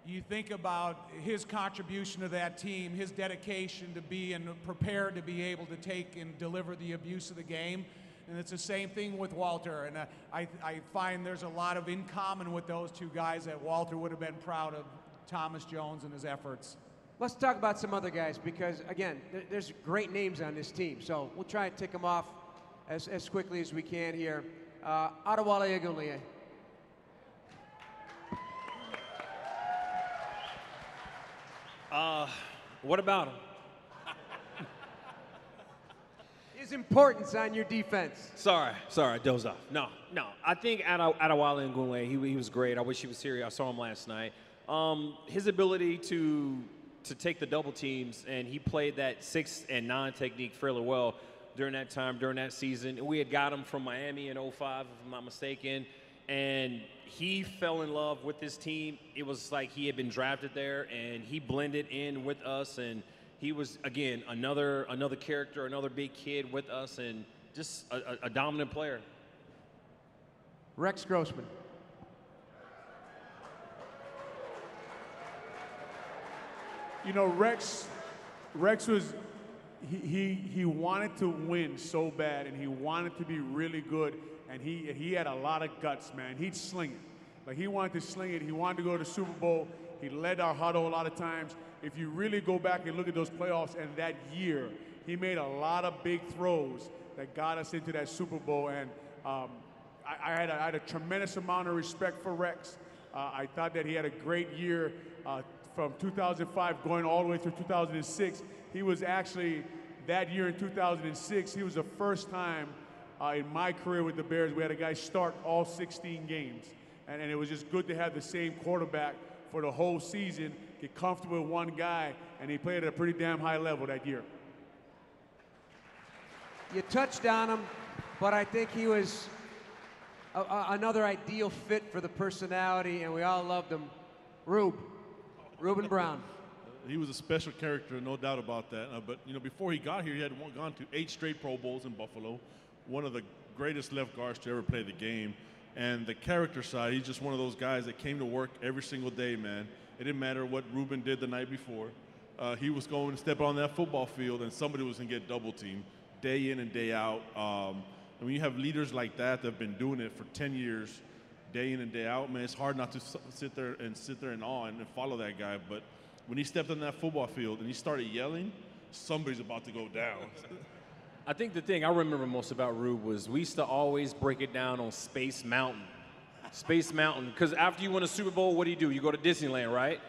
you think about his contribution to that team, his dedication to be and prepared to be able to take and deliver the abuse of the game. And it's the same thing with Walter. And uh, I, I find there's a lot of in common with those two guys that Walter would have been proud of Thomas Jones and his efforts. Let's talk about some other guys because, again, there's great names on this team. So we'll try and tick them off as, as quickly as we can here. Uh, Adewale. Uh, what about him? His importance on your defense. Sorry, sorry, I dozed off. No, no. I think Adewale Ogunleye, he, he was great. I wish he was here. I saw him last night. Um, his ability to to take the double teams, and he played that six and nine technique fairly well during that time, during that season. We had got him from Miami in 05, if I'm not mistaken, and he fell in love with this team. It was like he had been drafted there, and he blended in with us, and he was again another another character, another big kid with us, and just a, a, a dominant player. Rex Grossman. You know, Rex, Rex was, he, he, wanted to win so bad and he wanted to be really good and he, he had a lot of guts, man. He'd sling it. Like he wanted to sling it. He wanted to go to the Super Bowl. He led our huddle a lot of times. If you really go back and look at those playoffs and that year, he made a lot of big throws that got us into that Super Bowl. And um, I, I, had a, I had a tremendous amount of respect for Rex. Uh, I thought that he had a great year uh, from 2005 going all the way through 2006. He was actually, that year in 2006, he was the first time uh, in my career with the Bears we had a guy start all 16 games. And, and it was just good to have the same quarterback for the whole season, get comfortable with one guy, and he played at a pretty damn high level that year. You touched on him, but I think he was a, a- another ideal fit for the personality, and we all loved him. Rube, Ruben Brown. He was a special character, no doubt about that. Uh, but you know, before he got here, he had one, gone to eight straight Pro Bowls in Buffalo. One of the greatest left guards to ever play the game. And the character side, he's just one of those guys that came to work every single day, man. It didn't matter what Ruben did the night before. Uh, he was going to step on that football field, and somebody was going to get double teamed day in and day out. Um, and when you have leaders like that that have been doing it for 10 years, day in and day out, man, it's hard not to sit there and sit there in awe and, and follow that guy. But when he stepped on that football field and he started yelling, somebody's about to go down. I think the thing I remember most about Rube was we used to always break it down on Space Mountain. Space Mountain, because after you win a Super Bowl, what do you do? You go to Disneyland, right?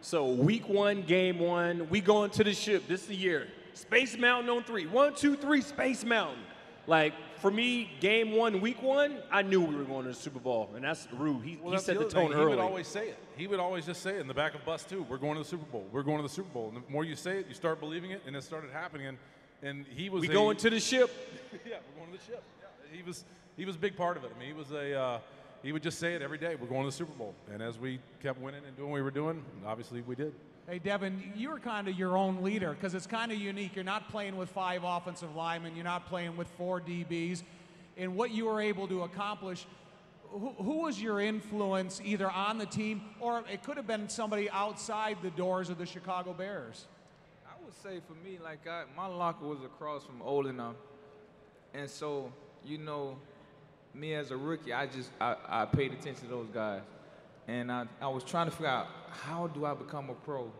So week one, game one, we going to the ship. This is the year. Space Mountain on three. One, two, three, Space Mountain. Like for me, game one, week one, I knew we were going to the Super Bowl, and that's Rube. He, Well, he set the, other tone thing. early. He would always say it. He would always just say it in the back of bus too. We're going to the Super Bowl. We're going to the Super Bowl. And the more you say it, you start believing it, and it started happening. And, and he was we a- going to the ship. yeah, we're going to the ship. Yeah, he was he was a big part of it. I mean, he was a uh, he would just say it every day. We're going to the Super Bowl. And as we kept winning and doing what we were doing, obviously we did. Hey, Devin, you were kind of your own leader because it's kind of unique. You're not playing with five offensive linemen, you're not playing with four DBs. And what you were able to accomplish, who, who was your influence either on the team or it could have been somebody outside the doors of the Chicago Bears? I would say for me, like I, my locker was across from Olin, um, and so you know, me as a rookie, I just I, I paid attention to those guys, and I, I was trying to figure out how do I become a pro,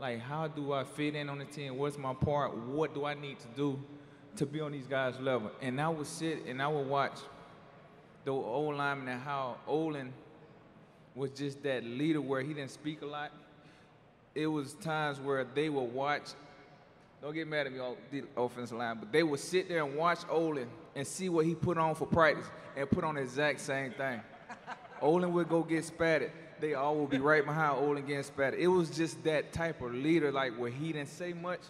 like how do I fit in on the team? What's my part? What do I need to do to be on these guys' level? And I would sit and I would watch the old lineman and how Olin was just that leader where he didn't speak a lot. It was times where they would watch. Don't get mad at me, all the offensive line, but they would sit there and watch Olin and see what he put on for practice and put on the exact same thing. Olin would go get spatted. They all would be right behind Olin getting spatted. It was just that type of leader, like where he didn't say much,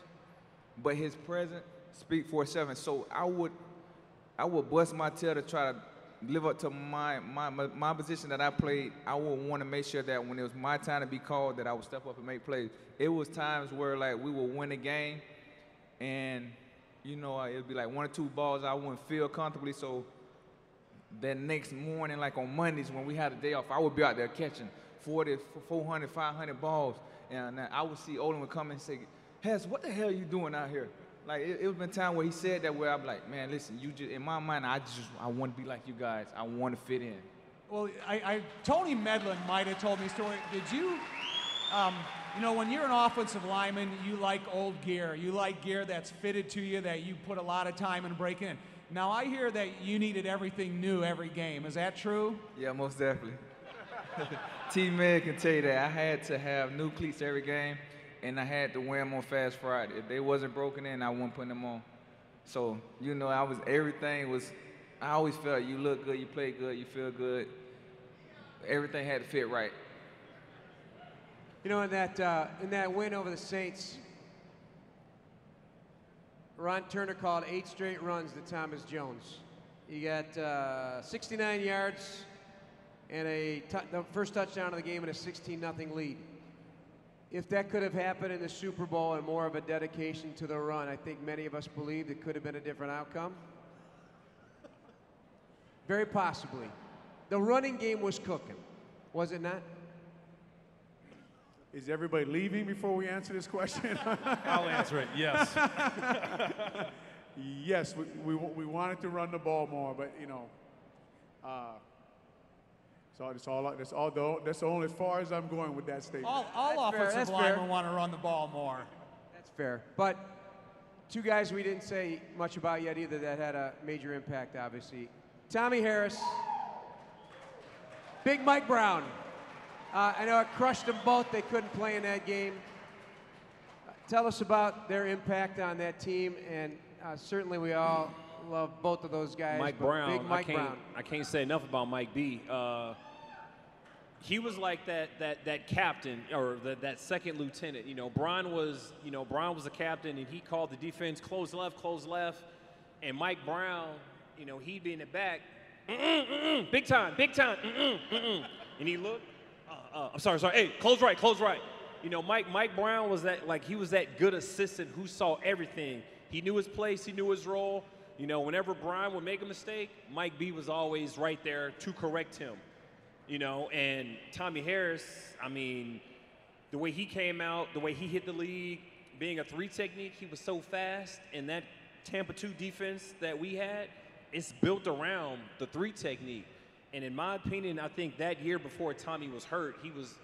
but his presence speak for seven. So I would, I would bust my tail to try to live up to my, my, my, my position that I played, I would want to make sure that when it was my time to be called, that I would step up and make plays. It was times where like we would win a game, and you know it would be like one or two balls I wouldn't feel comfortably. So that next morning, like on Mondays when we had a day off, I would be out there catching 40, 400, 500 balls, and I would see Olin would come and say, "Hess, what the hell are you doing out here?" Like it, it was been time where he said that where I'm like, man, listen, you just in my mind, I just I want to be like you guys. I want to fit in. Well, I, I Tony Medlin might have told me a story. Did you, um, you know, when you're an offensive lineman, you like old gear. You like gear that's fitted to you, that you put a lot of time in breaking in. Now I hear that you needed everything new every game. Is that true? Yeah, most definitely. T Med can tell you that I had to have new cleats every game and I had to wear them on Fast Friday. If they wasn't broken in, I wasn't putting them on. So, you know, I was, everything was, I always felt you look good, you play good, you feel good. Everything had to fit right. You know, in that, uh, in that win over the Saints, Ron Turner called eight straight runs to Thomas Jones. He got uh, 69 yards and a t- the first touchdown of the game and a 16 0 lead if that could have happened in the Super Bowl and more of a dedication to the run, I think many of us believed it could have been a different outcome. Very possibly. The running game was cooking, was it not? Is everybody leaving before we answer this question? I'll answer it, yes. yes, we, we, we wanted to run the ball more, but, you know, uh, so that's all. That's all. That's only as far as I'm going with that statement. All, all offensive linemen want to run the ball more. That's fair. But two guys we didn't say much about yet either that had a major impact, obviously. Tommy Harris, Big Mike Brown. Uh, I know it crushed them both. They couldn't play in that game. Uh, tell us about their impact on that team, and uh, certainly we all love both of those guys. Mike Brown. Big Mike I can't, Brown. I can't say enough about Mike B. Uh, he was like that that that captain or the, that second lieutenant. You know, Brian was you know Brian was the captain and he called the defense close left, close left, and Mike Brown, you know, he'd be in the back, mm-mm, mm-mm, big time, big time, mm-mm, and he looked. Uh, uh, I'm sorry, sorry. Hey, close right, close right. You know, Mike Mike Brown was that like he was that good assistant who saw everything. He knew his place, he knew his role. You know, whenever Brian would make a mistake, Mike B was always right there to correct him you know, and Tommy Harris, I mean, the way he came out, the way he hit the league, being a three technique, he was so fast, and that Tampa 2 defense that we had, it's built around the three technique. And in my opinion, I think that year before Tommy was hurt, he was,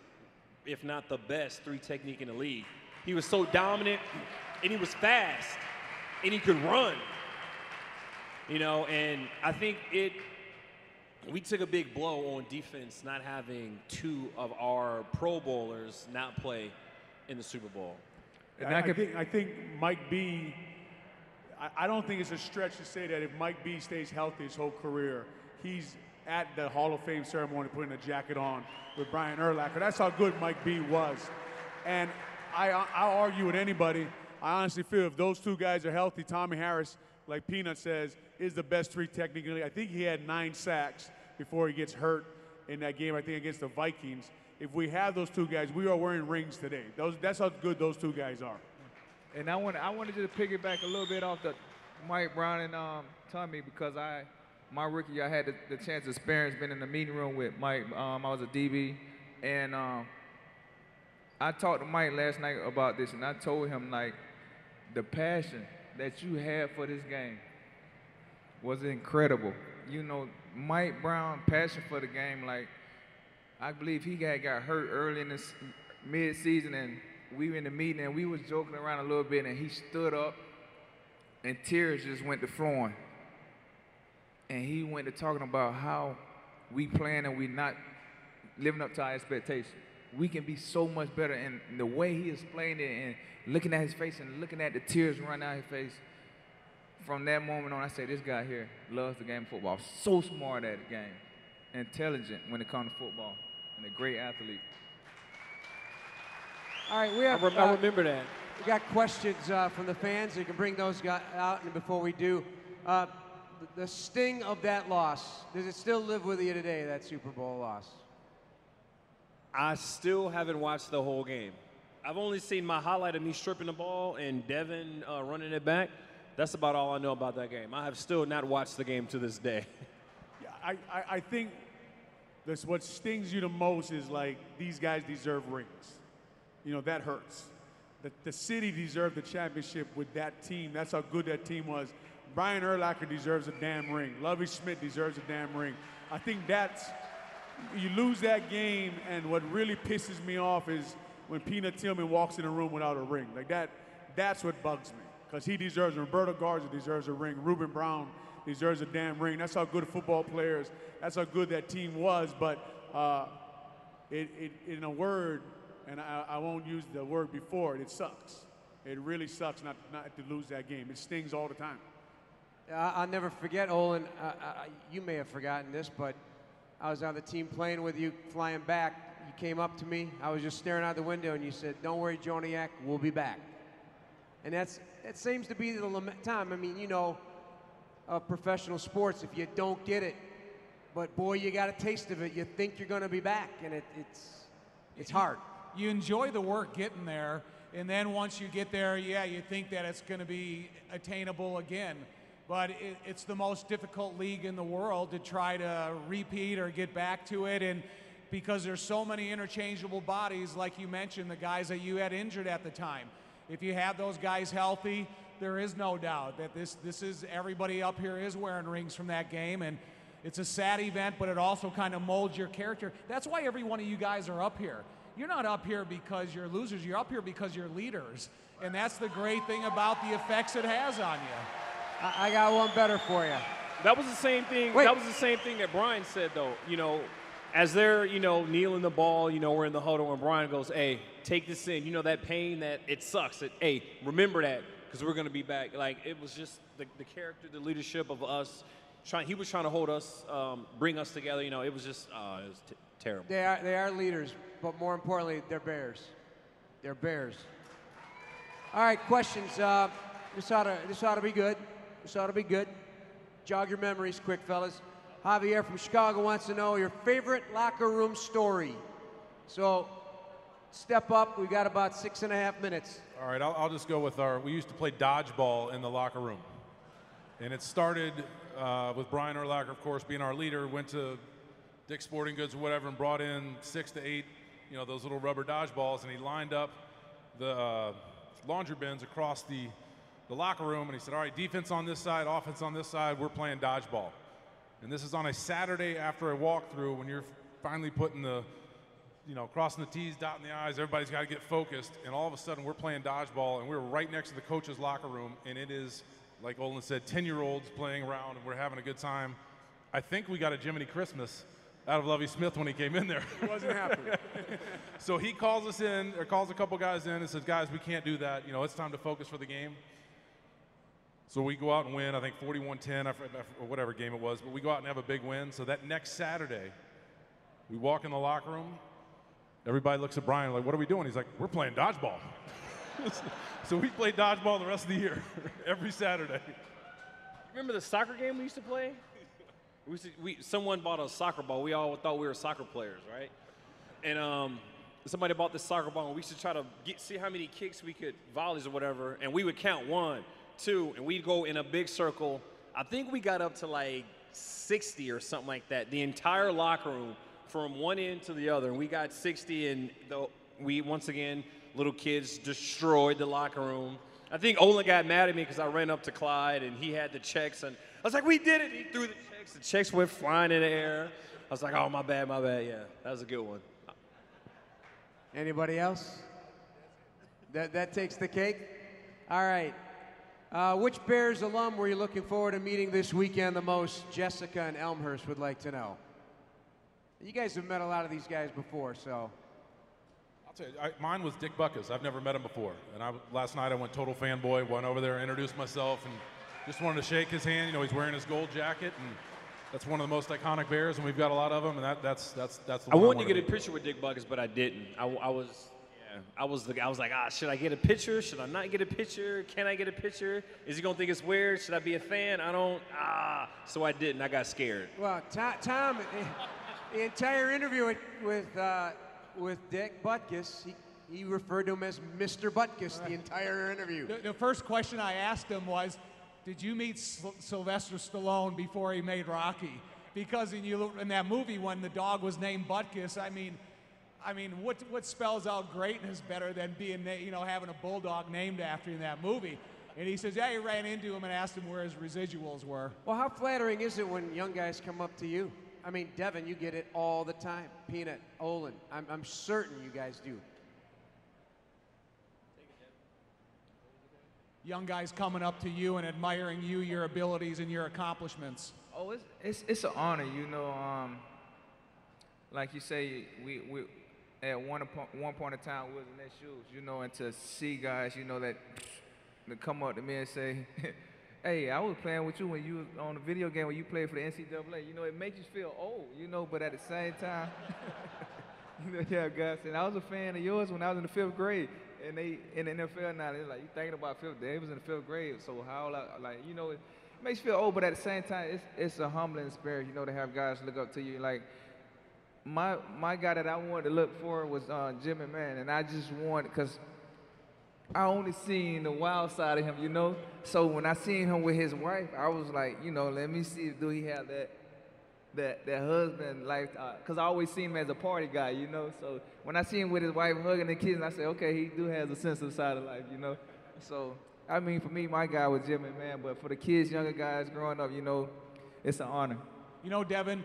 if not the best three technique in the league. He was so dominant, and he was fast, and he could run. You know, and I think it we took a big blow on defense not having two of our Pro Bowlers not play in the Super Bowl. And I, I, think, I think Mike B. I, I don't think it's a stretch to say that if Mike B stays healthy his whole career, he's at the Hall of Fame ceremony putting a jacket on with Brian Urlacher. That's how good Mike B was. And I, I'll argue with anybody. I honestly feel if those two guys are healthy, Tommy Harris, like Peanut says, is the best three technically. I think he had nine sacks before he gets hurt in that game, I think against the Vikings. if we have those two guys, we are wearing rings today. Those, that's how good those two guys are. And I want I wanted to piggyback a little bit off the Mike Brown and um, Tommy because I my rookie year, I had the, the chance to experience being in the meeting room with Mike. Um, I was a DB, and um, I talked to Mike last night about this, and I told him like the passion that you had for this game was incredible. You know, Mike Brown passion for the game, like I believe he got got hurt early in this mid-season, and we were in the meeting and we was joking around a little bit, and he stood up, and tears just went to flowing, and he went to talking about how we plan and we're not living up to our expectations. We can be so much better, and the way he explained it, and looking at his face and looking at the tears run down his face. From that moment on, I said, this guy here loves the game of football. So smart at the game, intelligent when it comes to football, and a great athlete. All right, we have. I, rem- I uh, remember that. We got questions uh, from the fans. You can bring those guy- out. And before we do, uh, the, the sting of that loss, does it still live with you today, that Super Bowl loss? I still haven't watched the whole game. I've only seen my highlight of me stripping the ball and Devin uh, running it back. That's about all I know about that game. I have still not watched the game to this day. Yeah, I, I, I think that's what stings you the most is like these guys deserve rings. You know, that hurts. The, the city deserved the championship with that team. That's how good that team was. Brian Urlacher deserves a damn ring. Lovie Smith deserves a damn ring. I think that's, you lose that game, and what really pisses me off is when Peanut Tillman walks in a room without a ring. Like that, that's what bugs me. Because he deserves, Roberto Garza deserves a ring. Ruben Brown deserves a damn ring. That's how good football players, that's how good that team was. But uh, it, it, in a word, and I, I won't use the word before it, it sucks. It really sucks not, not to lose that game. It stings all the time. I- I'll never forget, Olin. Uh, uh, you may have forgotten this, but I was on the team playing with you, flying back. You came up to me. I was just staring out the window, and you said, "Don't worry, Joniak, we'll be back." And that's that seems to be the lament time. I mean, you know, of professional sports, if you don't get it, but boy, you got a taste of it. You think you're going to be back, and it, it's it's hard. You enjoy the work getting there, and then once you get there, yeah, you think that it's going to be attainable again. But it, it's the most difficult league in the world to try to repeat or get back to it, and because there's so many interchangeable bodies, like you mentioned, the guys that you had injured at the time. If you have those guys healthy, there is no doubt that this this is everybody up here is wearing rings from that game, and it's a sad event, but it also kind of molds your character. That's why every one of you guys are up here. You're not up here because you're losers. You're up here because you're leaders, and that's the great thing about the effects it has on you. I, I got one better for you. That was the same thing. Wait. That was the same thing that Brian said, though. You know, as they're you know kneeling the ball, you know we're in the huddle, and Brian goes, "Hey, take this in. You know that pain that it sucks. It, hey, remember that because we're gonna be back." Like it was just the, the character, the leadership of us. Trying, he was trying to hold us, um, bring us together. You know, it was just, uh, it was t- terrible. They are they are leaders, but more importantly, they're bears. They're bears. All right, questions. Uh, this ought to this ought to be good. Ought to be good. Jog your memories, quick fellas. Javier from Chicago wants to know your favorite locker room story. So, step up. We got about six and a half minutes. All right, I'll, I'll just go with our. We used to play dodgeball in the locker room, and it started uh, with Brian Urlacher, of course, being our leader. Went to Dick's Sporting Goods or whatever, and brought in six to eight, you know, those little rubber dodgeballs, and he lined up the uh, laundry bins across the the locker room, and he said, "All right, defense on this side, offense on this side. We're playing dodgeball." And this is on a Saturday after a walkthrough when you're finally putting the you know, crossing the T's, dotting the I's. Everybody's got to get focused. And all of a sudden, we're playing dodgeball, and we're right next to the coach's locker room. And it is, like Olin said, 10 year olds playing around, and we're having a good time. I think we got a Jiminy Christmas out of Lovie Smith when he came in there. He wasn't happy. so he calls us in, or calls a couple guys in, and says, Guys, we can't do that. You know, it's time to focus for the game. So we go out and win, I think 41 10, or whatever game it was, but we go out and have a big win. So that next Saturday, we walk in the locker room. Everybody looks at Brian like, what are we doing? He's like, we're playing dodgeball. so we played dodgeball the rest of the year, every Saturday. Remember the soccer game we used to play? We, used to, we someone bought a soccer ball. We all thought we were soccer players, right? and um, somebody bought this soccer ball, and we should try to get, see how many kicks we could, volleys or whatever, and we would count one, two, and we'd go in a big circle. I think we got up to like 60 or something like that. The entire locker room from one end to the other, and we got 60, and the, we once again, little kids destroyed the locker room. I think Olin got mad at me because I ran up to Clyde and he had the checks, and I was like, "We did it!" He threw the checks. The checks went flying in the air. I was like, "Oh, my bad, my bad." Yeah, that was a good one. Anybody else? That, that takes the cake? All right. Uh, which Bears alum were you looking forward to meeting this weekend the most? Jessica and Elmhurst would like to know. You guys have met a lot of these guys before, so. I'll tell you, I, mine was Dick Butkus. I've never met him before. And I, last night I went total fanboy, went over there, introduced myself, and just wanted to shake his hand. You know, he's wearing his gold jacket, and that's one of the most iconic Bears, and we've got a lot of them, and that, that's that's that's the I wanted to get a picture with Dick Butkus, but I didn't. I, I was, yeah, I was the, I was like, ah, should I get a picture? Should I not get a picture? Can I get a picture? Is he gonna think it's weird? Should I be a fan? I don't. Ah, so I didn't. I got scared. Well, Tom, Tom the entire interview with with, uh, with Dick Butkus, he, he referred to him as Mr. Butkus the entire interview. The, the first question I asked him was, "Did you meet Syl- Sylvester Stallone before he made Rocky?" Because in you in that movie when the dog was named Butkus, I mean, I mean, what what spells out greatness better than being you know having a bulldog named after you in that movie? And he says, "Yeah, he ran into him and asked him where his residuals were." Well, how flattering is it when young guys come up to you? I mean, Devin, you get it all the time. Peanut, Olin, I'm, I'm certain you guys do. Young guys coming up to you and admiring you, your abilities, and your accomplishments. Oh, it's it's it's an honor, you know. Um, like you say, we we at one po- one point in time was in their shoes, you know, and to see guys, you know, that to come up to me and say, "Hey, I was playing with you when you was on the video game when you played for the NCAA." You know, it makes you feel old, you know, but at the same time, you know, yeah, guys, and I was a fan of yours when I was in the fifth grade. And they in the NFL now, they're like, you thinking about fifth? They was in the fifth grade, so how like you know, it makes you feel old, but at the same time, it's it's a humbling spirit, you know, to have guys look up to you. Like my my guy that I wanted to look for was uh, Jimmy Man, and I just wanted because I only seen the wild side of him, you know. So when I seen him with his wife, I was like, you know, let me see do he have that that that husband life because I always seen him as a party guy, you know. So when I see him with his wife hugging the kids, I said, okay, he do has a sensitive side of life, you know. So I mean, for me, my guy was Jimmy, man. But for the kids, younger guys growing up, you know, it's an honor. You know, Devin,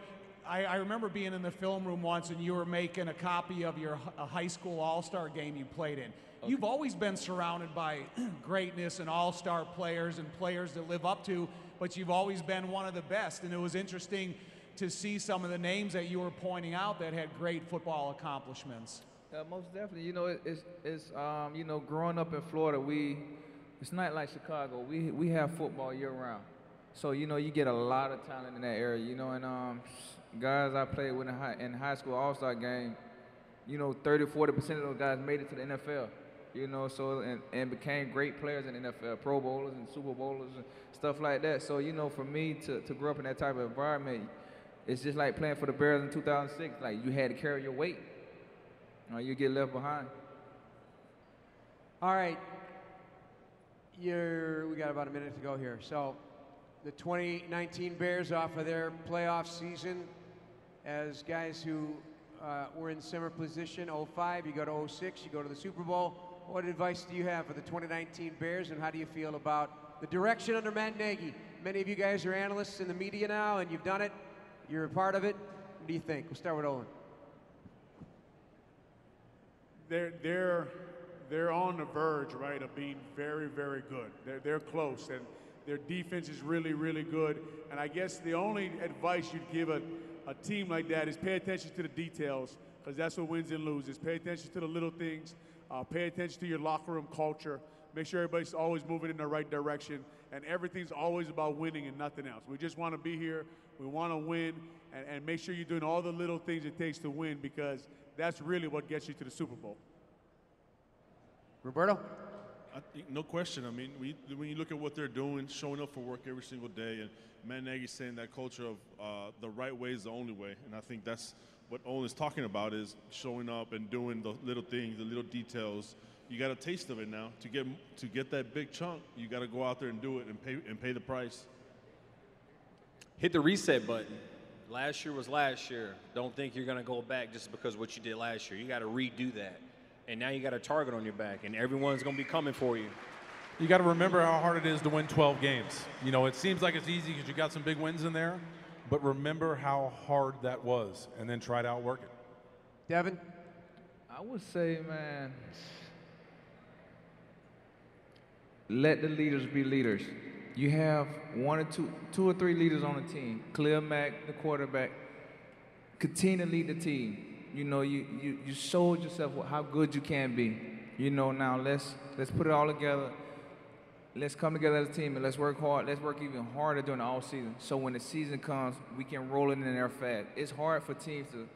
I, I remember being in the film room once and you were making a copy of your a high school all star game you played in. You've always been surrounded by greatness and all star players and players that live up to, but you've always been one of the best. And it was interesting to see some of the names that you were pointing out that had great football accomplishments. Uh, most definitely. You know, it, it's, it's um, you know, growing up in Florida, we, it's not like Chicago. We, we have football year round. So, you know, you get a lot of talent in that area, you know, and um, guys I played with in high, in high school all-star game, you know, 30, 40% of those guys made it to the NFL, you know, so, and, and became great players in the NFL, Pro Bowlers and Super Bowlers and stuff like that. So, you know, for me to, to grow up in that type of environment, it's just like playing for the Bears in 2006. Like, you had to carry your weight or you get left behind. All right. You're, we got about a minute to go here. So, the 2019 Bears off of their playoff season as guys who uh, were in similar position 05, you go to 06, you go to the Super Bowl. What advice do you have for the 2019 Bears, and how do you feel about the direction under Matt Nagy? Many of you guys are analysts in the media now, and you've done it. You're a part of it. What do you think? We'll start with Olin. they're they're they're on the verge, right, of being very, very good. They're they're close, and their defense is really, really good. And I guess the only advice you'd give a, a team like that is pay attention to the details, because that's what wins and loses. Pay attention to the little things. Uh, pay attention to your locker room culture. Make sure everybody's always moving in the right direction, and everything's always about winning and nothing else. We just want to be here. We want to win, and, and make sure you're doing all the little things it takes to win, because that's really what gets you to the Super Bowl. Roberto? I think, no question. I mean, we, when you look at what they're doing, showing up for work every single day, and Matt Nagy saying that culture of uh, the right way is the only way, and I think that's what Olin's talking about is showing up and doing the little things, the little details. You got a taste of it now. To get to get that big chunk, you got to go out there and do it and pay and pay the price. Hit the reset button. Last year was last year. Don't think you're going to go back just because what you did last year. You got to redo that. And now you got a target on your back, and everyone's going to be coming for you. You got to remember how hard it is to win 12 games. You know, it seems like it's easy because you got some big wins in there, but remember how hard that was, and then try to outwork it. Devin? I would say, man, let the leaders be leaders. You have one or two, two or three leaders on the team. Khalil Mack, the quarterback. Continue to lead the team. You know, you, you, you showed yourself how good you can be. You know, now let's let's put it all together. Let's come together as a team and let's work hard. Let's work even harder during the off season. So when the season comes, we can roll it in there fast. It's hard for teams to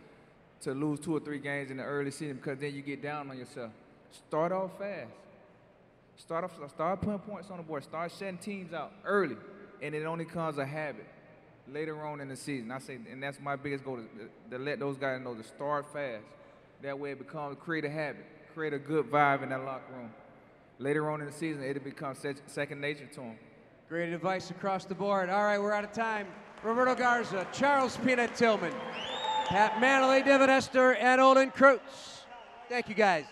to lose two or three games in the early season because then you get down on yourself. Start off fast. Start off, start putting points on the board. Start setting teams out early, and it only comes a habit later on in the season. I say, and that's my biggest goal: to, to let those guys know to start fast. That way, it becomes create a habit, create a good vibe in that locker room. Later on in the season, it'll become sec- second nature to them. Great advice across the board. All right, we're out of time. Roberto Garza, Charles Peanut Tillman, Pat Mannelly, Devin Hester, and Olin Kreutz. Thank you, guys.